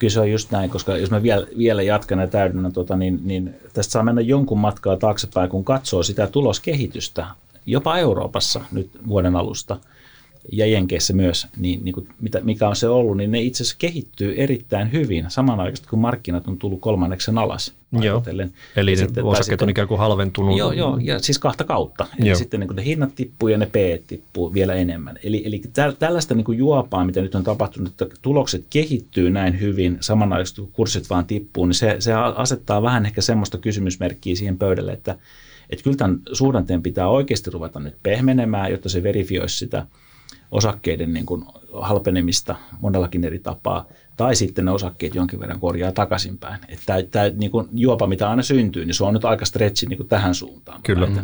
Kyllä se on just näin, koska jos mä vielä, vielä jatkan ja täydennän, tota, niin, niin tästä saa mennä jonkun matkaa taaksepäin, kun katsoo sitä tuloskehitystä, jopa Euroopassa nyt vuoden alusta ja Jenkeissä myös, niin, niin kuin, mitä, mikä on se ollut, niin ne itse asiassa kehittyy erittäin hyvin samanaikaisesti, kun markkinat on tullut kolmanneksen alas. Joo. Eli Ja sitten- osakkeet sitten- on ikään kuin halventunut. Joo, joo, ja siis kahta kautta. Eli Joo. sitten niin kuin ne hinnat tippuu ja ne P tippuu vielä enemmän. Eli, eli tä, tällaista niin kuin juopaa, mitä nyt on tapahtunut, että tulokset kehittyy näin hyvin samanaikaisesti, kun kurssit vaan tippuu, niin se, se asettaa vähän ehkä semmoista kysymysmerkkiä siihen pöydälle, että, että kyllä tämän suhdanteen pitää oikeasti ruveta nyt pehmenemään, jotta se verifioisi sitä osakkeiden niin kuin halpenemista monellakin eri tapaa, tai sitten ne osakkeet jonkin verran korjaa takaisinpäin. Että tämä, tämä niin kuin juopa, mitä aina syntyy, niin se on nyt aika stretchi niin kuin tähän suuntaan. Kyllä. Että,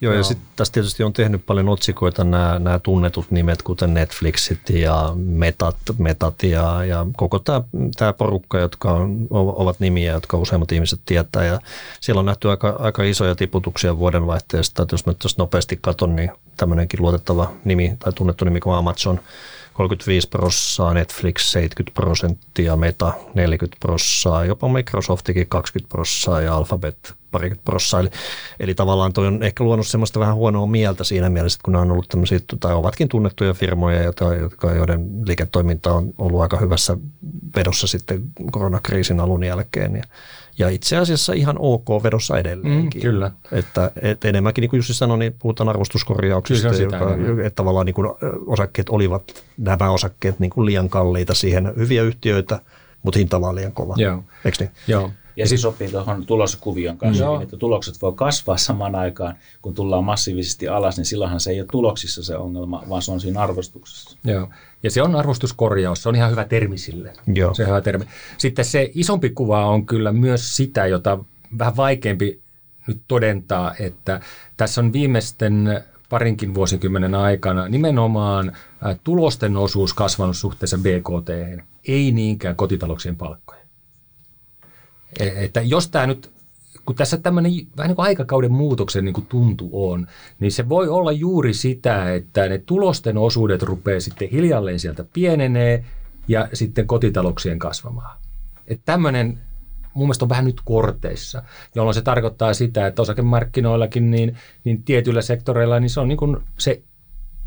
Joo, ja sitten tässä tietysti on tehnyt paljon otsikoita nämä, nämä tunnetut nimet, kuten Netflixit ja Metat, Metat ja, ja koko tämä, tämä porukka, jotka on, ovat nimiä, jotka useimmat ihmiset tietää. Ja siellä on nähty aika, aika isoja tiputuksia vuodenvaihteesta. Että jos mä tuossa nopeasti katson, niin tämmöinenkin luotettava nimi tai tunnettu nimi kuin Amazon. 35 prosenttia, Netflix 70 prosenttia, Meta 40 prosenttia, jopa Microsoftikin 20 prosenttia ja Alphabet parikymmentä prosenttia. Eli, eli tavallaan toi on ehkä luonut semmoista vähän huonoa mieltä siinä mielessä, että kun nämä on ollut tämmöisiä, tai ovatkin tunnettuja firmoja, jotka, jotka, joiden liiketoiminta on ollut aika hyvässä vedossa sitten koronakriisin alun jälkeen. Ja, ja itse asiassa ihan ok vedossa edelleenkin. Mm, kyllä. Että et enemmänkin, niin kuin Jussi sanoi, niin puhutaan arvostuskorjauksista, Kyllä sitä joka, enemmän. että tavallaan niin kuin osakkeet olivat, nämä osakkeet niin kuin liian kalliita siihen, hyviä yhtiöitä, mutta hinta vaan liian kova. Joo. Eikö niin? Joo. Ja se sopii tuohon tuloskuvion kanssa hyvin, että tulokset voi kasvaa samaan aikaan, kun tullaan massiivisesti alas, niin silloinhan se ei ole tuloksissa se ongelma, vaan se on siinä arvostuksessa. Joo. Ja se on arvostuskorjaus, se on ihan hyvä termi sille. Joo. Se on hyvä termi. Sitten se isompi kuva on kyllä myös sitä, jota vähän vaikeampi nyt todentaa, että tässä on viimeisten parinkin vuosikymmenen aikana nimenomaan ä, tulosten osuus kasvanut suhteessa BKT, ei niinkään kotitalouksien palkkoja. E- Että jos tämä nyt, kun tässä tämmöinen vähän niin kuin aikakauden muutoksen niin kuin tuntu on, niin se voi olla juuri sitä, että ne tulosten osuudet rupeaa sitten hiljalleen sieltä pienenee ja sitten kotitalouksien kasvamaan. Että tämmöinen mun mielestä on vähän nyt korteissa, jolloin se tarkoittaa sitä, että osakemarkkinoillakin niin, niin tietyillä sektoreilla niin se on niin kuin se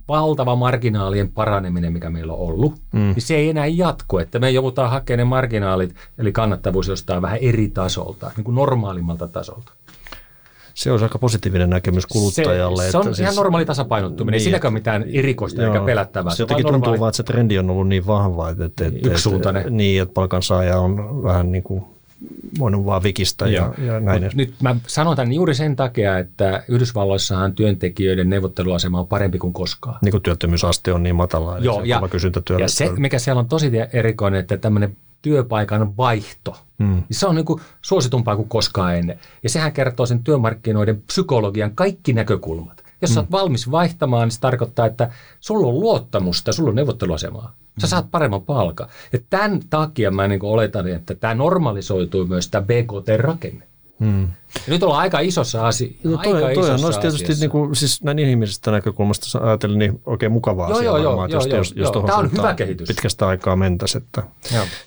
valtava marginaalien paraneminen, mikä meillä on ollut, mm. niin se ei enää jatku, että me joudutaan hakemaan ne marginaalit, eli kannattavuus jostain vähän eri tasolta, niin kuin normaalimmalta tasolta. Se olisi aika positiivinen näkemys kuluttajalle. Se, se on että ihan normaali tasapainottuminen, niin, ei siinäkään mitään erikoista Joo. eikä pelättävää. Se on jotenkin tuntuu vaan, että se trendi on ollut niin vahva, että, että, että, että, niin, että palkansaaja on vähän niin kuin voinut vaan vikistä ja, ja näin. nyt mä sanon tämän juuri sen takia, että Yhdysvalloissahan työntekijöiden neuvotteluasema on parempi kuin koskaan. Niin kuin työttömyysaste on niin matala, eli Joo, ja, kysyntä ja se, mikä siellä on tosi erikoinen, että tämmöinen työpaikan vaihto, mm. niin se on niin kuin suositumpaa kuin koskaan ennen. Ja sehän kertoo sen työmarkkinoiden psykologian kaikki näkökulmat. Jos mm. sä oot valmis vaihtamaan, niin se tarkoittaa, että sulla on luottamusta, sulla on neuvotteluasemaa. Sä saat paremman palkan. Ja tämän takia mä niin oletan, että tämä normalisoituu myös tämä BKT-rakenne. Ja nyt ollaan aika isossa, asi- no, toi, aika toi isossa on tietysti niin kuin, siis näin inhimillisestä näkökulmasta ajatellen niin oikein mukavaa joo, asia joo, varmaan, joo, jos, joo, jos, joo. jos Tämä on hyvä kehitys. pitkästä aikaa mentäisiin. Että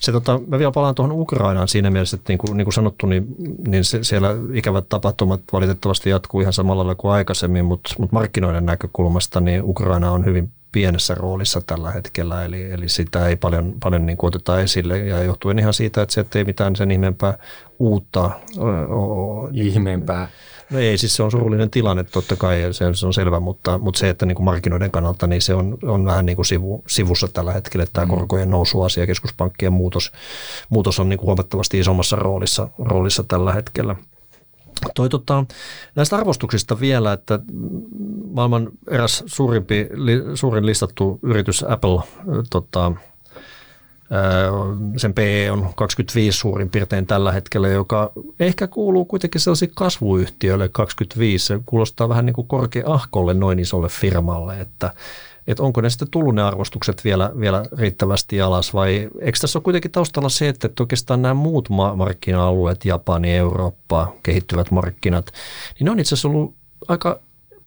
se, tota, mä vielä palaan tuohon Ukrainaan siinä mielessä, että niin kuin, niin kuin sanottu, niin, niin se, siellä ikävät tapahtumat valitettavasti jatkuu ihan samalla lailla kuin aikaisemmin, mutta, mutta markkinoiden näkökulmasta niin Ukraina on hyvin pienessä roolissa tällä hetkellä, eli, eli sitä ei paljon, paljon niin kuin oteta esille, ja johtuen ihan siitä, että se ei mitään sen ihmeempää uutta. Ihmeempää. No ei, siis se on surullinen tilanne totta kai, ja se, se on selvä, mutta, mutta se, että niin kuin markkinoiden kannalta, niin se on, on vähän niin kuin sivu, sivussa tällä hetkellä, että tämä mm. korkojen nousuasia, keskuspankkien muutos, muutos on niin kuin huomattavasti isommassa roolissa, roolissa tällä hetkellä. Toi, tota, näistä arvostuksista vielä, että maailman eräs suurimpi, li, suurin listattu yritys Apple, tota, sen PE on 25 suurin piirtein tällä hetkellä, joka ehkä kuuluu kuitenkin sellaisiin kasvuyhtiöille 25. Se kuulostaa vähän niin kuin korkea-ahkolle noin isolle firmalle, että että onko ne sitten tullut ne arvostukset vielä, vielä riittävästi alas vai eikö tässä ole kuitenkin taustalla se, että, että oikeastaan nämä muut markkina-alueet, Japani, Eurooppa, kehittyvät markkinat, niin ne on itse asiassa ollut aika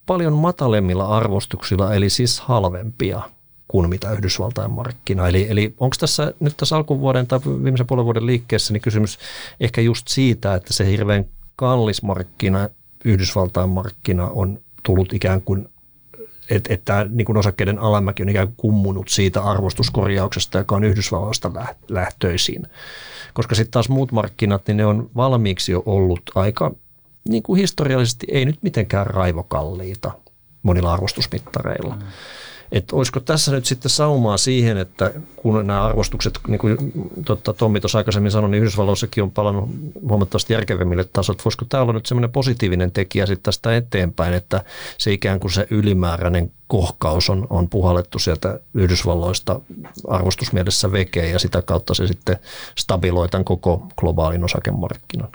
paljon matalemmilla arvostuksilla, eli siis halvempia kuin mitä Yhdysvaltain markkina. Eli, eli onko tässä nyt tässä alkuvuoden tai viimeisen puolen vuoden liikkeessä niin kysymys ehkä just siitä, että se hirveän kallis markkina, Yhdysvaltain markkina on tullut ikään kuin että niin osakkeiden alamäki on ikään kuin kummunut siitä arvostuskorjauksesta, joka on Yhdysvalloista lähtöisin. Koska sitten taas muut markkinat, niin ne on valmiiksi jo ollut aika niin kuin historiallisesti ei nyt mitenkään raivokalliita monilla arvostusmittareilla. Mm. Että olisiko tässä nyt sitten saumaa siihen, että kun nämä arvostukset, niin kuin totta, Tommi tuossa aikaisemmin sanoi, niin Yhdysvalloissakin on palannut huomattavasti järkevämmille tasoille. Voisiko tämä olla nyt semmoinen positiivinen tekijä sitten tästä eteenpäin, että se ikään kuin se ylimääräinen kohkaus on, on puhallettu sieltä Yhdysvalloista arvostusmielessä vekeen ja sitä kautta se sitten stabiloi tämän koko globaalin osakemarkkinan?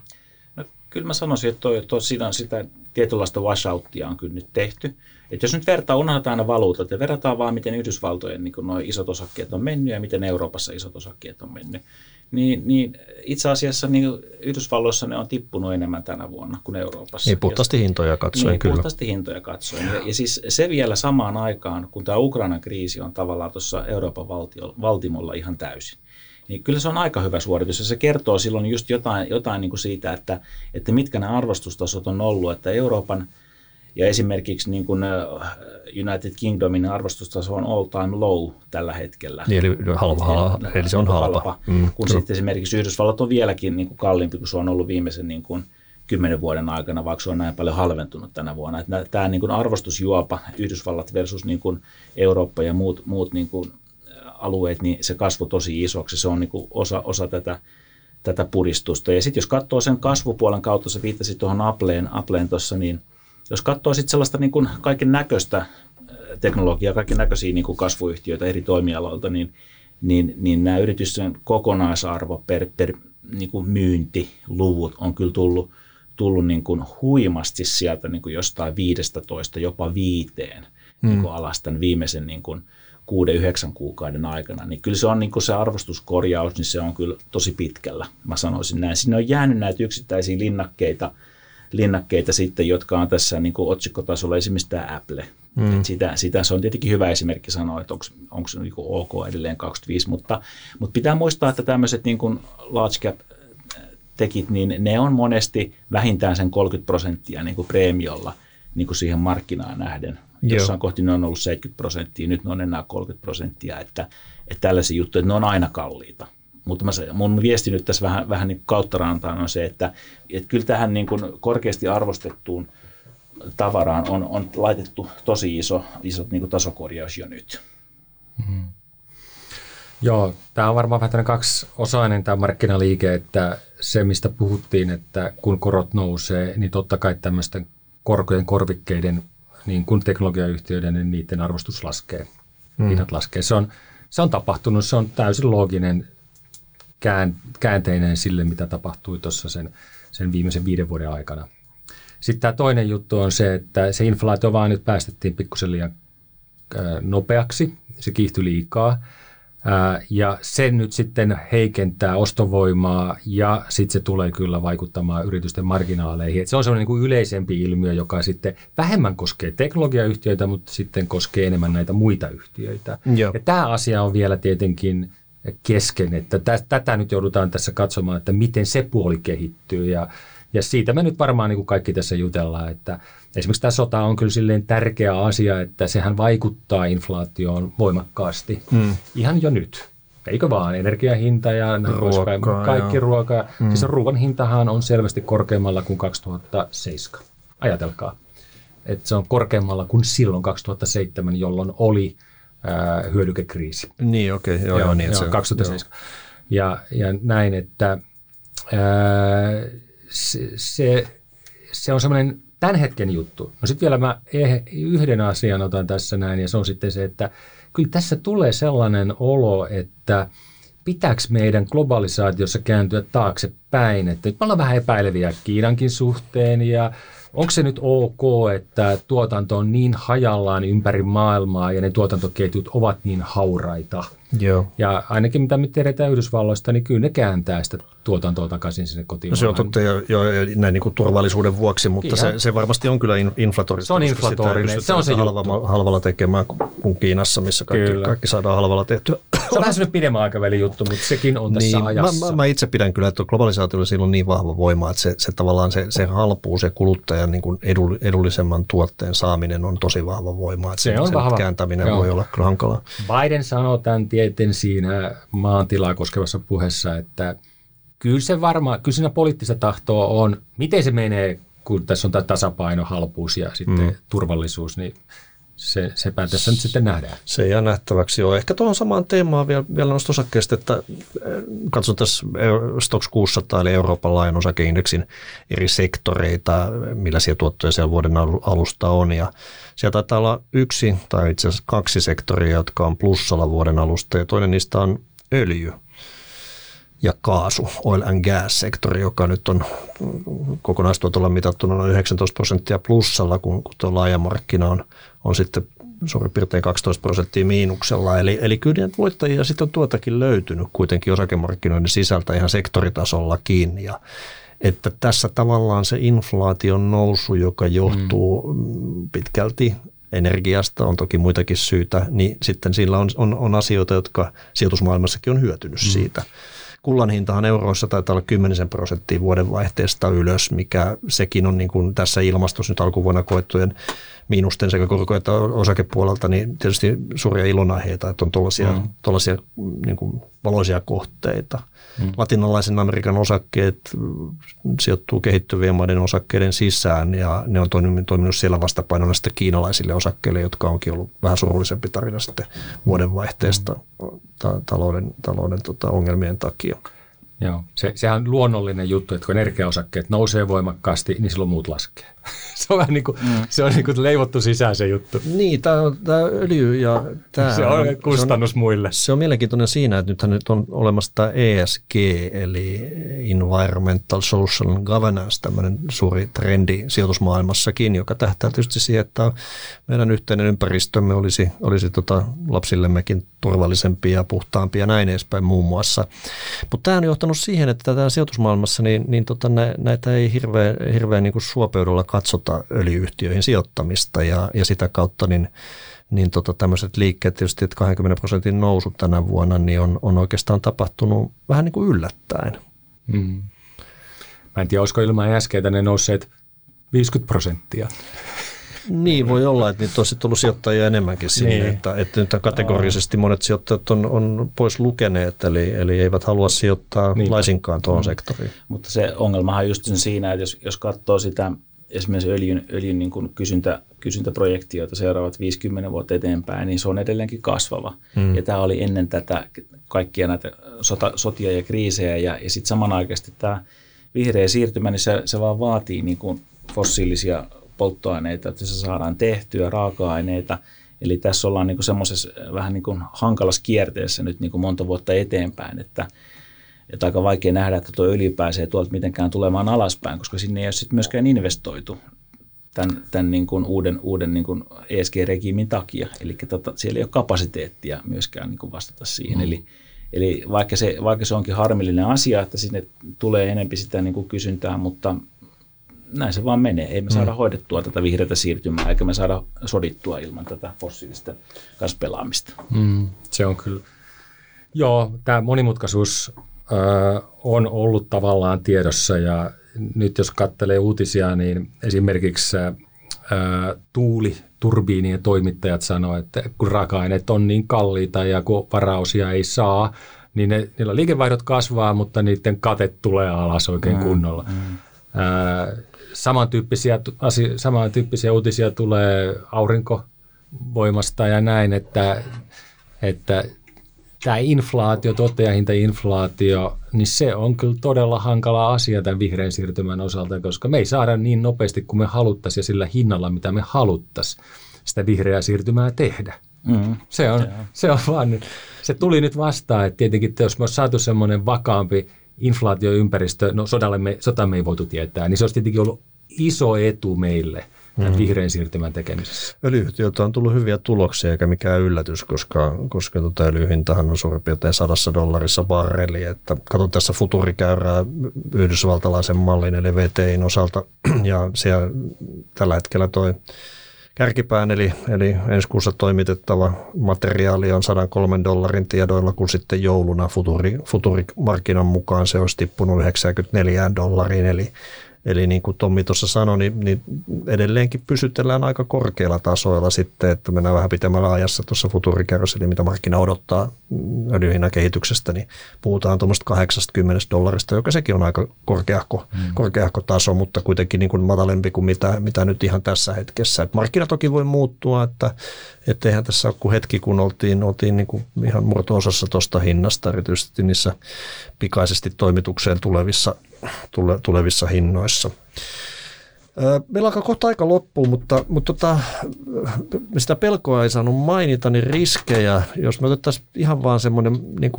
No, kyllä mä sanoisin, että toi, toi, sitä tietynlaista washouttia on kyllä nyt tehty. Et jos nyt vertaa, unohdetaan aina valuutat ja verrataan vaan, miten Yhdysvaltojen niin nuo isot osakkeet on mennyt ja miten Euroopassa isot osakkeet on mennyt, niin, niin itse asiassa niin Yhdysvalloissa ne on tippunut enemmän tänä vuonna kuin Euroopassa. Niin puhtaasti hintoja katsoen niin, kyllä. puhtaasti hintoja katsoen. Ja, ja siis se vielä samaan aikaan, kun tämä Ukrainan kriisi on tavallaan tuossa Euroopan valtio, valtimolla ihan täysin niin kyllä se on aika hyvä suoritus ja se kertoo silloin just jotain, jotain niin kuin siitä, että, että mitkä nämä arvostustasot on ollut, että Euroopan ja esimerkiksi niin kuin United Kingdomin arvostustaso on all time low tällä hetkellä. Niin, eli halva, halva, eli se on halpa. halpa mm, kun kyllä. sitten esimerkiksi Yhdysvallat on vieläkin niin kuin kalliimpi kuin se on ollut viimeisen niin kuin kymmenen vuoden aikana, vaikka se on näin paljon halventunut tänä vuonna. Että tämä niin kuin arvostusjuopa, Yhdysvallat versus niin kuin Eurooppa ja muut, muut niin kuin alueet, niin se kasvu tosi isoksi. Se on niin kuin osa, osa tätä, tätä puristusta. Ja sitten jos katsoo sen kasvupuolen kautta, se viittasi tuohon Appleen, Appleen tuossa, niin jos katsoo sitten sellaista niin kuin kaiken näköistä äh, teknologiaa, kaiken näköisiä niin kuin kasvuyhtiöitä eri toimialoilta, niin, niin, niin nämä yritysten kokonaisarvo per, per niin kuin myyntiluvut on kyllä tullut, tullut niin kuin huimasti sieltä niin kuin jostain 15 jopa viiteen hmm. niin kuin alas tämän viimeisen niin kuin kuuden, yhdeksän kuukauden aikana, niin kyllä se on niin kuin se arvostuskorjaus, niin se on kyllä tosi pitkällä, mä sanoisin näin. Sinne on jäänyt näitä yksittäisiä linnakkeita, linnakkeita sitten, jotka on tässä niin kuin otsikkotasolla, esimerkiksi tämä Apple. Mm. sitä, sitä, se on tietenkin hyvä esimerkki sanoa, että onko se niin kuin ok edelleen 25, mutta, mutta pitää muistaa, että tämmöiset niin kuin large cap tekit, niin ne on monesti vähintään sen 30 prosenttia niin kuin preemiolla niin kuin siihen markkinaan nähden. Jossain kohti ne on ollut 70 prosenttia, nyt ne on enää 30 prosenttia, että, että tällaisia juttuja, että ne on aina kalliita. Mutta mä, mun viesti nyt tässä vähän, vähän niin kauttarantaan on se, että, että kyllä tähän niin kuin korkeasti arvostettuun tavaraan on, on laitettu tosi iso, iso niin kuin tasokorjaus jo nyt. Mm-hmm. Joo, tämä on varmaan vähän kaksiosainen tämä markkinaliike, että se mistä puhuttiin, että kun korot nousee, niin totta kai tämmöisten korkojen korvikkeiden, niin kuin teknologiayhtiöiden, niin niiden arvostus laskee, mm. hinnat laskee. Se on, se on tapahtunut, se on täysin looginen kään, käänteinen sille, mitä tapahtui tuossa sen, sen viimeisen viiden vuoden aikana. Sitten tämä toinen juttu on se, että se inflaatio vaan nyt päästettiin pikkusen liian nopeaksi, se kiihtyi liikaa. Ja se nyt sitten heikentää ostovoimaa ja sitten se tulee kyllä vaikuttamaan yritysten marginaaleihin. Et se on sellainen niin kuin yleisempi ilmiö, joka sitten vähemmän koskee teknologiayhtiöitä, mutta sitten koskee enemmän näitä muita yhtiöitä. Joo. Ja tämä asia on vielä tietenkin kesken, että tätä nyt joudutaan tässä katsomaan, että miten se puoli kehittyy ja, ja siitä me nyt varmaan niin kuin kaikki tässä jutellaan, että esimerkiksi tämä sota on kyllä silleen tärkeä asia, että sehän vaikuttaa inflaatioon voimakkaasti mm. ihan jo nyt. Eikö vaan, energiahinta ja ruoka, kaikki joo. ruoka. Mm. Siis ruoan hintahan on selvästi korkeammalla kuin 2007. Ajatelkaa. Että se on korkeammalla kuin silloin 2007, jolloin oli ää, hyödykekriisi. Niin, okei. Okay. Joo, joo, niin, joo, se, 2007. Joo. Ja, ja näin, että ää, se, se, se on semmoinen tämän hetken juttu. No sitten vielä mä yhden asian otan tässä näin, ja se on sitten se, että kyllä tässä tulee sellainen olo, että pitääkö meidän globalisaatiossa kääntyä taaksepäin, että nyt me ollaan vähän epäileviä Kiinankin suhteen, ja onko se nyt ok, että tuotanto on niin hajallaan ympäri maailmaa, ja ne tuotantoketjut ovat niin hauraita – Joo. Ja ainakin mitä me tiedetään Yhdysvalloista, niin kyllä ne kääntää sitä tuotantoa takaisin sinne kotiin. No se on totta jo, jo näin niin kuin turvallisuuden vuoksi, mutta se, se, varmasti on kyllä inflatorista. Se on inflatorinen, se on se halvalla, halvalla tekemään kuin Kiinassa, missä kaikki, kaikki saadaan halvalla tehtyä. Se on vähän sellainen pidemmän aikavälin juttu, mutta sekin on tässä niin, ajassa. Mä, mä, mä, itse pidän kyllä, että globalisaatiolla sillä on niin vahva voima, että se, se tavallaan se, se halpuu, se kuluttajan niin kuin edullisemman tuotteen saaminen on tosi vahva voima. Että se, on sen vahva. kääntäminen Joo. voi olla kyllä hankalaa. Biden sanoo tämän tieteen siinä maantilaa koskevassa puheessa, että kyllä se varmaan, kyllä siinä poliittista tahtoa on. Miten se menee, kun tässä on tämä tasapaino, halpuus ja sitten mm. turvallisuus, niin se, sepä tässä nyt sitten nähdään. Se jää nähtäväksi jo. Ehkä tuohon samaan teemaan vielä, vielä noista osakkeista, että katson tässä Stocks 600 eli Euroopan laajan osakeindeksin eri sektoreita, millaisia tuottoja siellä vuoden alusta on ja siellä taitaa olla yksi tai itse asiassa kaksi sektoria, jotka on plussalla vuoden alusta ja toinen niistä on öljy ja kaasu, oil and gas-sektori, joka nyt on kokonaistuotolla mitattuna noin 19 prosenttia plussalla, kun, kun tuo laaja markkina on, on sitten suurin piirtein 12 prosenttia miinuksella. Eli, eli kyllä voittajia sitten on tuotakin löytynyt kuitenkin osakemarkkinoiden sisältä ihan sektoritasolla kiinni. Ja, että tässä tavallaan se inflaation nousu, joka johtuu mm. pitkälti energiasta, on toki muitakin syitä, niin sitten sillä on, on, on asioita, jotka sijoitusmaailmassakin on hyötynyt mm. siitä. Kullan hintahan euroissa taitaa olla 10 prosenttia vuodenvaihteesta ylös, mikä sekin on niin kuin tässä ilmastossa nyt alkuvuonna koettujen miinusten sekä korko- että osakepuolelta, niin tietysti suuria ilonaiheita, että on tuollaisia, mm. tuollaisia niin kuin valoisia kohteita. Mm. Latinalaisen Amerikan osakkeet sijoittuu kehittyvien maiden osakkeiden sisään ja ne on toiminut, toiminut siellä vastapainona sitten kiinalaisille osakkeille, jotka onkin ollut vähän surullisempi tarina sitten vuodenvaihteesta mm. ta- talouden, talouden tota, ongelmien takia. Joo, se, sehän on luonnollinen juttu, että kun energiaosakkeet nousee voimakkaasti, niin silloin muut laskee. <laughs> se on vähän niin kuin, mm. se on niin kuin leivottu sisään se juttu. Niin, tämä, on, tämä öljy ja tämä se on kustannus se on, muille. Se on mielenkiintoinen siinä, että nythän nyt on olemassa tämä ESG, eli Environmental Social Governance, tämmöinen suuri trendi sijoitusmaailmassakin, joka tähtää tietysti siihen, että meidän yhteinen ympäristömme olisi, olisi tota lapsillemmekin turvallisempi ja puhtaampi ja näin edespäin muun muassa. Mutta tämä on johtanut siihen, että tämä sijoitusmaailmassa, niin, niin tota, näitä ei hirveän, hirveän niin suopeudulla katsota öljyyhtiöihin sijoittamista ja, ja sitä kautta niin, niin tota, tämmöiset liikkeet tietysti, että 20 prosentin nousu tänä vuonna, niin on, on oikeastaan tapahtunut vähän niin kuin yllättäen. Mm. Mä en tiedä, olisiko ilman äskeitä ne nousseet 50 prosenttia. Niin, voi olla, että niitä olisi tullut sijoittajia enemmänkin sinne, niin. että, että nyt kategorisesti monet sijoittajat on, on pois lukeneet, eli, eli eivät halua sijoittaa niin. laisinkaan tuohon mm. sektoriin. Mutta se ongelmahan on just siinä, että jos, jos katsoo sitä esimerkiksi öljyn, öljyn niin kuin kysyntä, kysyntäprojektioita seuraavat 50 vuotta eteenpäin, niin se on edelleenkin kasvava. Mm. Ja tämä oli ennen tätä kaikkia näitä sota, sotia ja kriisejä ja, ja sitten samanaikaisesti tämä vihreä siirtymä, niin se, se vaan vaatii niin kuin fossiilisia polttoaineita, että se saadaan tehtyä, raaka-aineita. Eli tässä ollaan niin semmoisessa vähän niin kuin hankalassa kierteessä nyt niin kuin monta vuotta eteenpäin, että, että aika vaikea nähdä, että tuo öljy pääsee tuolta mitenkään tulemaan alaspäin, koska sinne ei ole sitten myöskään investoitu tämän, tämän niin kuin uuden, uuden niin kuin ESG-regiimin takia. Eli tota, siellä ei ole kapasiteettia myöskään niin kuin vastata siihen. Mm. Eli, eli vaikka, se, vaikka se onkin harmillinen asia, että sinne tulee enempi sitä niin kuin kysyntää, mutta näin se vaan menee. Ei me saada mm. hoidettua tätä vihreätä siirtymää, eikä me saada sodittua ilman tätä fossiilista kanssa pelaamista. Mm, se on kyllä. Joo, tämä monimutkaisuus on ollut tavallaan tiedossa ja nyt jos katselee uutisia, niin esimerkiksi ö, tuuli, turbiinien toimittajat sanoo, että kun raaka-aineet on niin kalliita ja kun varausia ei saa, niin ne, niillä liikevaihdot kasvaa, mutta niiden kate tulee alas oikein mm, kunnolla. Mm. Ö, samantyyppisiä, samantyyppisiä uutisia tulee aurinkovoimasta ja näin, että, että tämä inflaatio, tuottajahintainflaatio, niin se on kyllä todella hankala asia tämän vihreän siirtymän osalta, koska me ei saada niin nopeasti kuin me haluttaisiin ja sillä hinnalla, mitä me haluttaisiin sitä vihreää siirtymää tehdä. Mm. Se, on, se on vaan se tuli nyt vastaan, että tietenkin että jos me olisi saatu semmoinen vakaampi inflaatioympäristö, no sodalle me, sota me ei voitu tietää, niin se olisi tietenkin ollut iso etu meille tämän mm. vihreän siirtymän tekemisessä. Öljyhtiöltä on tullut hyviä tuloksia eikä mikään yllätys, koska, koska tuota öljyhintahan on suurin piirtein sadassa dollarissa barreli. Että katson tässä futurikäyrää yhdysvaltalaisen mallin eli VTIn osalta <clears throat> ja siellä tällä hetkellä toi kärkipään, eli, eli ensi kuussa toimitettava materiaali on 103 dollarin tiedoilla, kun sitten jouluna futuri, futurimarkkinan mukaan se olisi tippunut 94 dollariin, eli Eli niin kuin Tommi tuossa sanoi, niin, niin edelleenkin pysytellään aika korkealla tasoilla sitten, että mennään vähän pitemmällä ajassa tuossa futurikerrossa, eli mitä markkina odottaa öljyhinnan kehityksestä, niin puhutaan tuommoista 80 dollarista, joka sekin on aika korkeahko, hmm. korkeahko taso, mutta kuitenkin niin kuin matalempi kuin mitä, mitä nyt ihan tässä hetkessä. Et markkina toki voi muuttua, että että eihän tässä ole kuin hetki, kun oltiin, oltiin niin kuin ihan murto-osassa tuosta hinnasta, erityisesti niissä pikaisesti toimitukseen tulevissa, tule, tulevissa hinnoissa. Meillä alkaa kohta aika loppuun, mutta, mutta tota, sitä pelkoa ei saanut mainita, niin riskejä, jos me otettaisiin ihan vaan semmoinen niin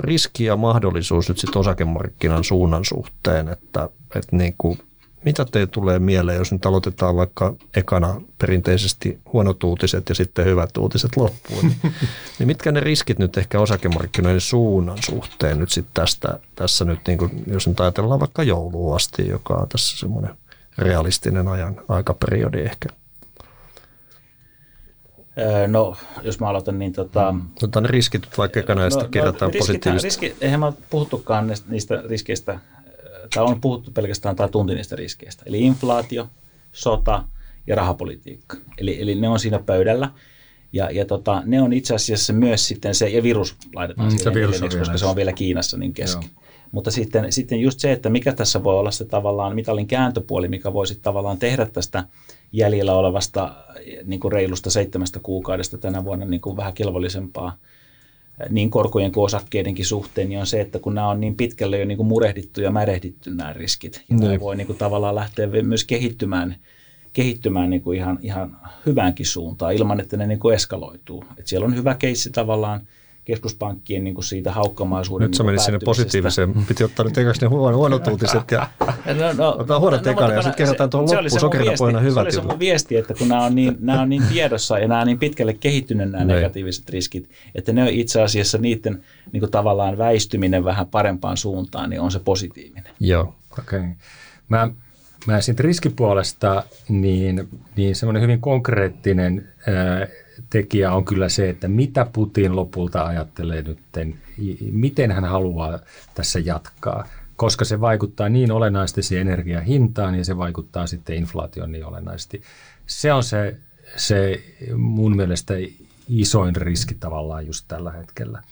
riski ja mahdollisuus nyt sitten osakemarkkinan suunnan suhteen, että, että niin kuin mitä teille tulee mieleen, jos nyt aloitetaan vaikka ekana perinteisesti huonot uutiset ja sitten hyvät uutiset loppuun? Niin, <laughs> niin mitkä ne riskit nyt ehkä osakemarkkinoiden suunnan suhteen nyt sitten tästä, tässä nyt, niin kuin, jos nyt ajatellaan vaikka jouluun asti, joka on tässä semmoinen realistinen ajan aikaperiodi ehkä? No, jos mä aloitan, niin tota... Tota ne riskit vaikka ekana no, no, kerrotaan no, positiivisesti. Riski, eihän mä puhuttukaan niistä riskeistä tai on puhuttu pelkästään tai tunti niistä riskeistä. Eli inflaatio, sota ja rahapolitiikka. Eli, eli ne on siinä pöydällä. Ja, ja tota, ne on itse asiassa myös sitten se, ja virus laitetaan mm, siihen, virus neljänneksi, koska se on vielä Kiinassa niin kesken. Joo. Mutta sitten, sitten just se, että mikä tässä voi olla se tavallaan mitalin kääntöpuoli, mikä voisi tavallaan tehdä tästä jäljellä olevasta niin kuin reilusta seitsemästä kuukaudesta tänä vuonna niin kuin vähän kelvollisempaa niin korkojen kuin osakkeidenkin suhteen, niin on se, että kun nämä on niin pitkälle jo niin kuin murehdittu ja märehditty nämä riskit, ja nämä voi niin kuin tavallaan lähteä myös kehittymään, kehittymään niin kuin ihan, ihan hyväänkin suuntaan ilman, että ne niin kuin eskaloituu. Et siellä on hyvä keissi tavallaan – keskuspankkien niin kuin siitä haukkamaisuuden Nyt sä menit sinne positiiviseen. Piti ottaa nyt ekaksi ne huono, huonot uutiset ja <laughs> no, no, ottaa huonot no, ekana ja sitten kerrotaan tuohon loppuun sokerina pohjana hyvät Se oli se mun viesti, että kun nämä on niin, nämä on niin tiedossa ja nämä on niin pitkälle kehittyneet nämä Noin. negatiiviset riskit, että ne on itse asiassa niiden niin kuin tavallaan väistyminen vähän parempaan suuntaan, niin on se positiivinen. Joo. Okei. Okay. Mä, mä sitten riskipuolesta, niin, niin semmoinen hyvin konkreettinen äh, tekijä on kyllä se, että mitä Putin lopulta ajattelee nyt, miten hän haluaa tässä jatkaa, koska se vaikuttaa niin olennaisesti siihen energian hintaan ja se vaikuttaa sitten inflaation niin olennaisesti. Se on se, se mun mielestä isoin riski tavallaan just tällä hetkellä.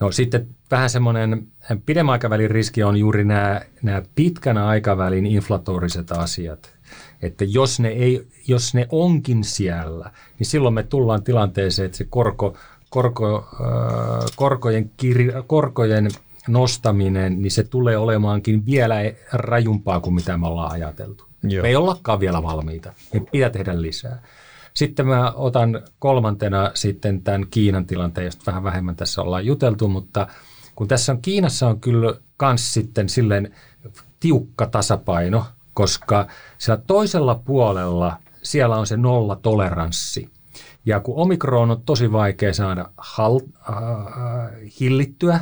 No sitten vähän semmoinen pidemmän aikavälin riski on juuri nämä, nämä pitkän aikavälin inflatoriset asiat. Että jos ne, ei, jos ne onkin siellä, niin silloin me tullaan tilanteeseen, että se korko, korko, äh, korkojen, kir, korkojen nostaminen, niin se tulee olemaankin vielä rajumpaa kuin mitä me ollaan ajateltu. Joo. Me ei ollakaan vielä valmiita. Me pitää tehdä lisää. Sitten mä otan kolmantena sitten tämän Kiinan tilanteen, josta vähän vähemmän tässä ollaan juteltu, mutta kun tässä on Kiinassa on kyllä kans sitten silleen tiukka tasapaino, koska siellä toisella puolella siellä on se nolla toleranssi. Ja kun omikron on tosi vaikea saada hal, äh, hillittyä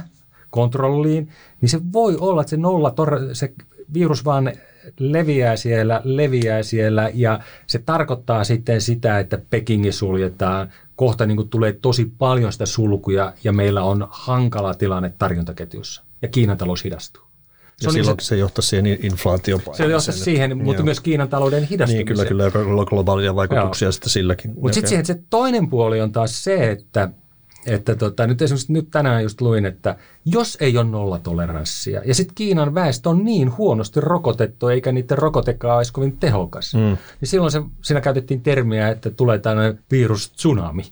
kontrolliin, niin se voi olla, että se nolla, se virus vaan leviää siellä, leviää siellä ja se tarkoittaa sitten sitä, että Pekingi suljetaan. Kohta niin kuin tulee tosi paljon sitä sulkuja ja meillä on hankala tilanne tarjontaketjussa ja Kiinan talous hidastuu. Se, ja silloin se, se johtaa siihen inflaation Se johtaa siihen, mutta joo. myös Kiinan talouden hidastumiseen. Niin, kyllä, kyllä, globaalia vaikutuksia joo. sitten silläkin. Mutta sitten siihen se toinen puoli on taas se, että että tota, nyt esimerkiksi nyt tänään just luin, että jos ei ole nollatoleranssia ja sitten Kiinan väestö on niin huonosti rokotettu eikä niiden rokotekaan olisi kovin tehokas, mm. niin silloin se, siinä käytettiin termiä, että tulee tämmöinen virus tsunami.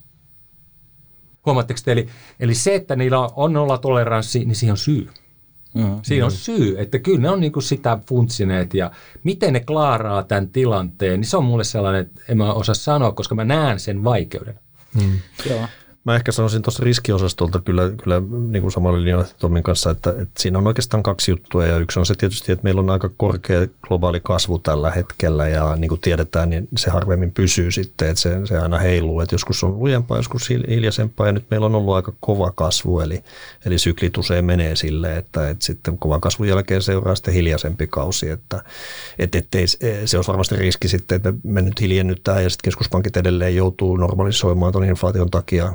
Huomaatteko te? Eli, eli se, että niillä on nollatoleranssi, niin siihen on syy. Mm, Siinä on mm. syy, että kyllä ne on niinku sitä funtsineet ja miten ne klaaraa tämän tilanteen, niin se on mulle sellainen, että en mä osaa sanoa, koska mä näen sen vaikeuden. Mm. Joo. Mä ehkä sanoisin tuossa riskiosastolta kyllä, kyllä niin kuin samalla linjalla Tomin kanssa, että, että siinä on oikeastaan kaksi juttua ja yksi on se tietysti, että meillä on aika korkea globaali kasvu tällä hetkellä ja niin kuin tiedetään, niin se harvemmin pysyy sitten, että se, se aina heiluu, että joskus on lujempaa, joskus hiljaisempaa ja nyt meillä on ollut aika kova kasvu, eli, eli syklit usein menee sille, että, että sitten kovan kasvun jälkeen seuraa sitten hiljaisempi kausi, että, että ettei, se on varmasti riski sitten, että me, me nyt hiljennytään ja sitten keskuspankit edelleen joutuu normalisoimaan tuon inflaation takia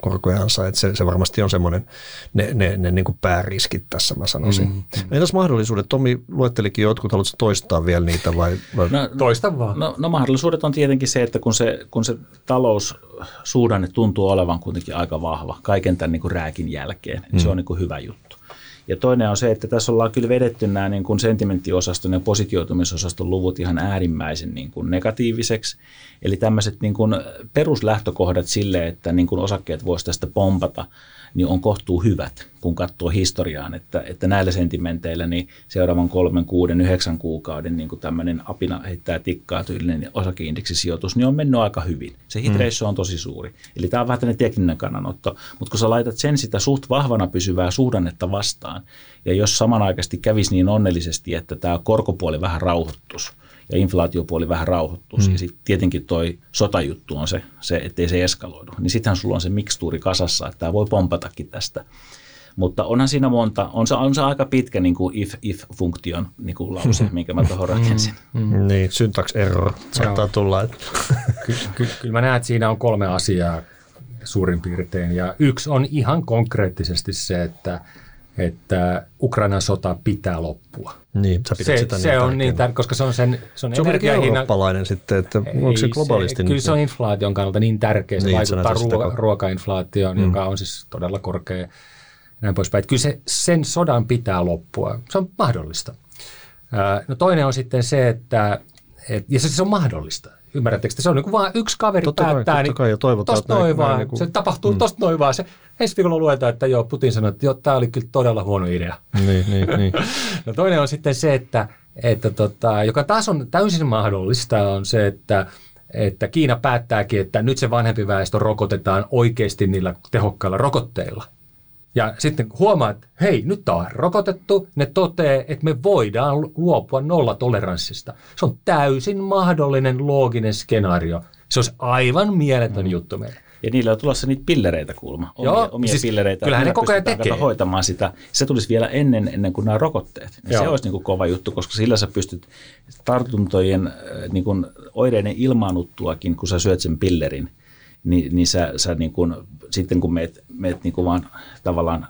korkojansa, että se, se varmasti on semmoinen ne, ne, ne niin kuin pääriskit tässä mä sanoisin. Mm. Entäs mahdollisuudet? Tomi luettelikin jotkut, haluatko toistaa vielä niitä vai? vai? No, Toista vaan. No, no, mahdollisuudet on tietenkin se, että kun se, kun se taloussuhdanne tuntuu olevan kuitenkin aika vahva kaiken tämän niin kuin rääkin jälkeen, mm. se on niin kuin hyvä juttu. Ja toinen on se, että tässä ollaan kyllä vedetty nämä niin kuin sentimenttiosaston ja positioitumisosaston luvut ihan äärimmäisen niin kuin negatiiviseksi. Eli tämmöiset niin kuin peruslähtökohdat sille, että niin kuin osakkeet voisi tästä pompata – niin on kohtuu hyvät, kun katsoo historiaan, että, että näillä sentimenteillä niin seuraavan kolmen, kuuden, yhdeksän kuukauden niin kuin tämmöinen apina heittää tikkaa tyylinen osakeindeksisijoitus, niin on mennyt aika hyvin. Se hit mm. on tosi suuri. Eli tämä on vähän tämmöinen tekninen kannanotto, mutta kun sä laitat sen sitä suht vahvana pysyvää suhdannetta vastaan, ja jos samanaikaisesti kävisi niin onnellisesti, että tämä korkopuoli vähän rauhoittuisi, ja inflaatiopuoli vähän rauhoittuisi. Mm. Ja sitten tietenkin toi sotajuttu on se, se ettei se eskaloidu. Niin sittenhän sulla on se mikstuuri kasassa, että tämä voi pompatakin tästä. Mutta onhan siinä monta, on se, on se aika pitkä niin kuin if, if-funktion niin kuin lause, mm. <laughs> minkä mä tuohon rakensin. Mm. Mm. Niin, syntax error saattaa Joo. tulla. Kyllä ky, ky, mä näen, että siinä on kolme asiaa suurin piirtein. Ja yksi on ihan konkreettisesti se, että – että Ukrainan sota pitää loppua. Niin, sä se, sitä se niin on niin tär- koska se on sen se on, se on eurooppalainen sitten, että onko se globaalisti? Se, kyllä se on inflaation kannalta niin tärkeä, se niin, vaikuttaa ruo- ruokainflaatioon, mm. joka on siis todella korkea ja näin poispäin. Että kyllä se, sen sodan pitää loppua. Se on mahdollista. No toinen on sitten se, että et, ja se, se on mahdollista. Ymmärrättekö, se on niin vain yksi kaveri totta päättää, kai, niin kai, ja toivotaan, tosta noin vaan, niin kuin, se tapahtuu mm. tosta noin vaan. Se, ensi viikolla luetaan, että joo, Putin sanoi, että joo, tämä oli kyllä todella huono idea. Niin, niin, niin. <laughs> no toinen on sitten se, että, että tota, joka taas on täysin mahdollista, on se, että että Kiina päättääkin, että nyt se vanhempi väestö rokotetaan oikeasti niillä tehokkailla rokotteilla. Ja sitten huomaa, että hei, nyt on rokotettu, ne toteaa, että me voidaan luopua nollatoleranssista. Se on täysin mahdollinen looginen skenaario. Se olisi aivan mieletön mm. juttu meille. Ja niillä on tulossa niitä pillereitä kuulma, omia, Joo, omia siis pillereitä. Kyllähän ne koko ajan tekee. hoitamaan sitä. Se tulisi vielä ennen, ennen kuin nämä rokotteet. Ja se olisi niin kuin kova juttu, koska sillä sä pystyt tartuntojen äh, niin kuin oireiden ilmaanuttuakin, kun sä syöt sen pillerin, niin, niin sä, sä niin kuin, sitten kun meet, meet niin kuin vaan tavallaan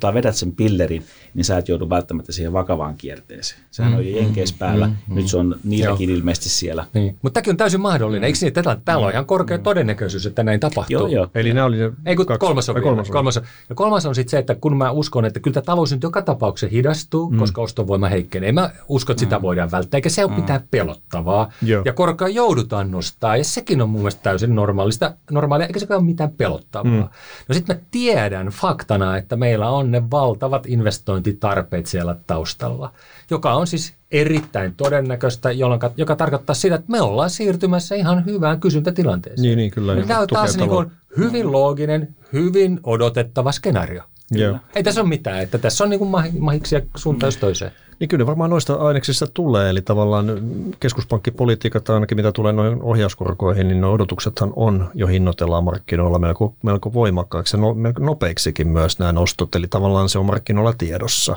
tai vedät sen pillerin, niin sä et joudu välttämättä siihen vakavaan kierteeseen. Sehän mm, on jo jenkeis mm, päällä, mm, nyt se on niilläkin Joo. ilmeisesti siellä. Niin. Mutta tämäkin on täysin mahdollinen, eikö niin? Tällä, täällä on ihan korkea todennäköisyys, että näin tapahtuu. Joo, joo. Eli nämä oli ne Ei, kun kaksi, kolmas on, kolmas on. Kolmas on. Ja kolmas on sitten se, että kun mä uskon, että kyllä tämä talous nyt joka tapauksessa hidastuu, mm. koska ostovoima heikkenee. Mä uskon, että sitä mm. voidaan välttää, eikä se ole mm. mitään pelottavaa. Joo. Ja korkoa joudutaan nostaa, ja sekin on mun mielestä täysin normaalista, normaalia, eikä se ole mitään pelottavaa. Mm. No sitten mä tiedän faktana, että meillä on ne valtavat investointitarpeet siellä taustalla, joka on siis erittäin todennäköistä, jolloin, joka tarkoittaa sitä, että me ollaan siirtymässä ihan hyvään kysyntätilanteeseen. Niin, niin kyllä. Tämä on taas niin kuin hyvin looginen, hyvin odotettava skenaario. Joo. Ei tässä ole mitään, että tässä on niin kuin mahiksia suuntaan toiseen. Niin kyllä varmaan noista aineksista tulee, eli tavallaan keskuspankkipolitiikat ainakin mitä tulee noin ohjauskorkoihin, niin odotuksethan on jo hinnoitellaan markkinoilla melko, melko voimakkaaksi ja no, melko nopeiksikin myös nämä nostot, eli tavallaan se on markkinoilla tiedossa.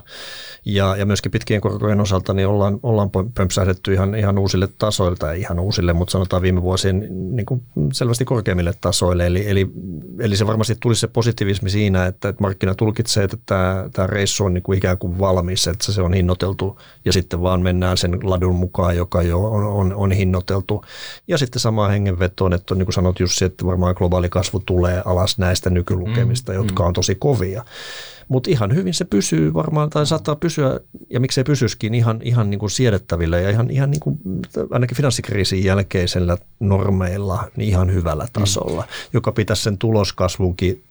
Ja, ja myöskin pitkien korkojen osalta niin ollaan, ollaan pömpsähdetty ihan, ihan uusille tasoille, tai ihan uusille, mutta sanotaan viime vuosien niin kuin selvästi korkeammille tasoille, eli, eli, eli se varmasti tulisi se positiivismi siinä, että, että markkina tulkitsee, että tämä, tämä reissu on niin kuin ikään kuin valmis, että se on hinnoiteltu hinnoiteltu ja sitten vaan mennään sen ladun mukaan, joka jo on, on, on hinnoiteltu. Ja sitten samaan hengenvetoon, että niin kuin sanot Jussi, että varmaan globaali kasvu tulee alas näistä nykylukemista, mm, jotka mm. on tosi kovia. Mutta ihan hyvin se pysyy varmaan, tai saattaa pysyä, ja miksei pysyskin, ihan, ihan niin kuin siedettävillä ja ihan, ihan niin kuin, ainakin finanssikriisin jälkeisellä normeilla niin ihan hyvällä mm. tasolla, mm. joka pitäisi sen tuloskasvunkin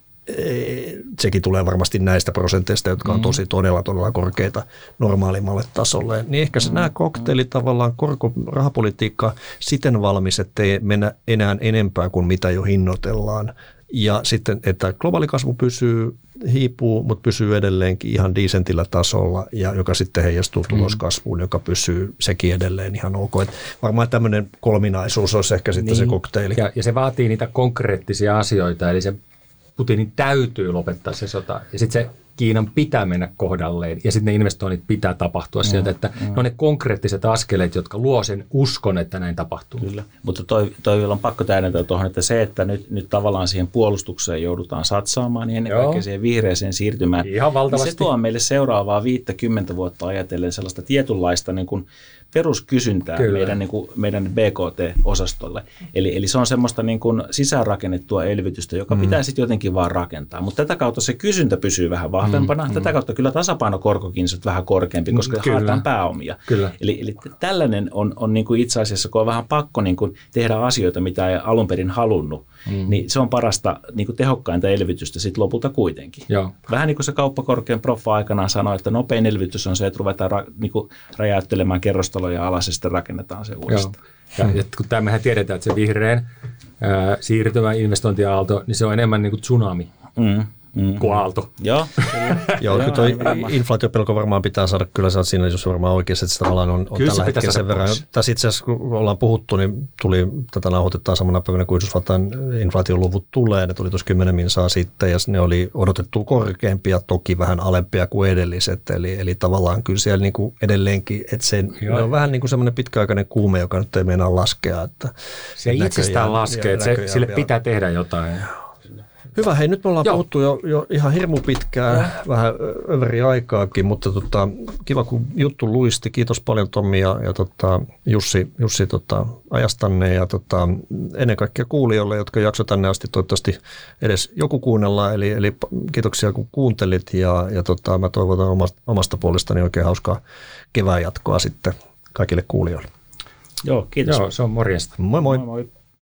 sekin tulee varmasti näistä prosenteista, jotka on mm. tosi todella todella korkeita normaalimmalle tasolle. Niin ehkä se mm. nämä kokteilit tavallaan korko, rahapolitiikka siten valmis, ettei mennä enää enempää kuin mitä jo hinnoitellaan. Ja sitten, että globaali kasvu pysyy, hiipuu, mutta pysyy edelleenkin ihan diisentillä tasolla, ja joka sitten heijastuu mm. tuloskasvuun, joka pysyy sekin edelleen ihan ok. Et varmaan tämmöinen kolminaisuus olisi ehkä sitten niin. se kokteili. Ja, ja se vaatii niitä konkreettisia asioita, eli se Putinin täytyy lopettaa se sota. Ja sitten se Kiinan pitää mennä kohdalleen ja sitten ne investoinnit pitää tapahtua mm, sieltä, että mm. ne on ne konkreettiset askeleet, jotka luo sen uskon, että näin tapahtuu. Kyllä, mutta toi, toi on pakko täydentää tuohon, että se, että nyt, nyt tavallaan siihen puolustukseen joudutaan satsaamaan, niin ennen Joo. kaikkea siihen vihreäseen siirtymään, Ihan valtavasti. Niin se tuo meille seuraavaa 50 vuotta ajatellen sellaista tietynlaista niin kuin peruskysyntää Kyllä. meidän, niin kuin, meidän BKT-osastolle. Eli, eli se on semmoista niin kuin sisäänrakennettua elvytystä, joka mm. pitää sitten jotenkin vaan rakentaa. Mutta tätä kautta se kysyntä pysyy vähän vahvempana. Mm. Tätä kautta kyllä tasapainokorkokin on vähän korkeampi, koska kyllä. haetaan pääomia. Kyllä. Eli, eli tällainen on, on niin kuin itse asiassa, kun on vähän pakko niin kuin tehdä asioita, mitä ei alun perin halunnut, mm. niin se on parasta niin kuin tehokkainta elvytystä sitten lopulta kuitenkin. Joo. Vähän niin kuin se kauppakorkean proffa aikanaan sanoi, että nopein elvytys on se, että ruvetaan ra, niin kuin räjäyttelemään kerrostaloja alas ja sitten rakennetaan se uudestaan. Joo. Ja, kun tämähän tiedetään, että se vihreän ää, siirtymä investointiaalto, niin se on enemmän niin kuin tsunami. Mm mm. kuin aalto. Joo, <laughs> Joo kyllä toi inflaatiopelko varmaan pitää saada, kyllä sä siinä jos varmaan oikeassa, että se tavallaan on, on tällä hetkellä sen verran. Tässä itse asiassa kun ollaan puhuttu, niin tuli tätä nauhoitetaan samana päivänä, kun Yhdysvaltain inflaatioluvut tulee, ne tuli tuossa 10 minsaa sitten ja ne oli odotettu korkeampia, toki vähän alempia kuin edelliset, eli, eli tavallaan kyllä siellä niin kuin edelleenkin, että se on vähän niin kuin semmoinen pitkäaikainen kuume, joka nyt ei meinaa laskea. Että se itsestään laskee, että se, sille pitää tehdä jotain. Hyvä, hei nyt me ollaan Joo. puhuttu jo, jo ihan hirmu pitkään, ja. vähän överi aikaakin, mutta tota, kiva kun juttu luisti. Kiitos paljon Tommi ja, ja tota, Jussi, Jussi tota, ajastanne ja tota, ennen kaikkea kuulijoille, jotka jakso tänne asti toivottavasti edes joku kuunnellaan. Eli, eli kiitoksia kun kuuntelit ja, ja tota, mä toivotan omasta, omasta puolestani oikein hauskaa kevään jatkoa sitten kaikille kuulijoille. Joo, kiitos. Joo, se on morjesta. Moi moi. moi, moi.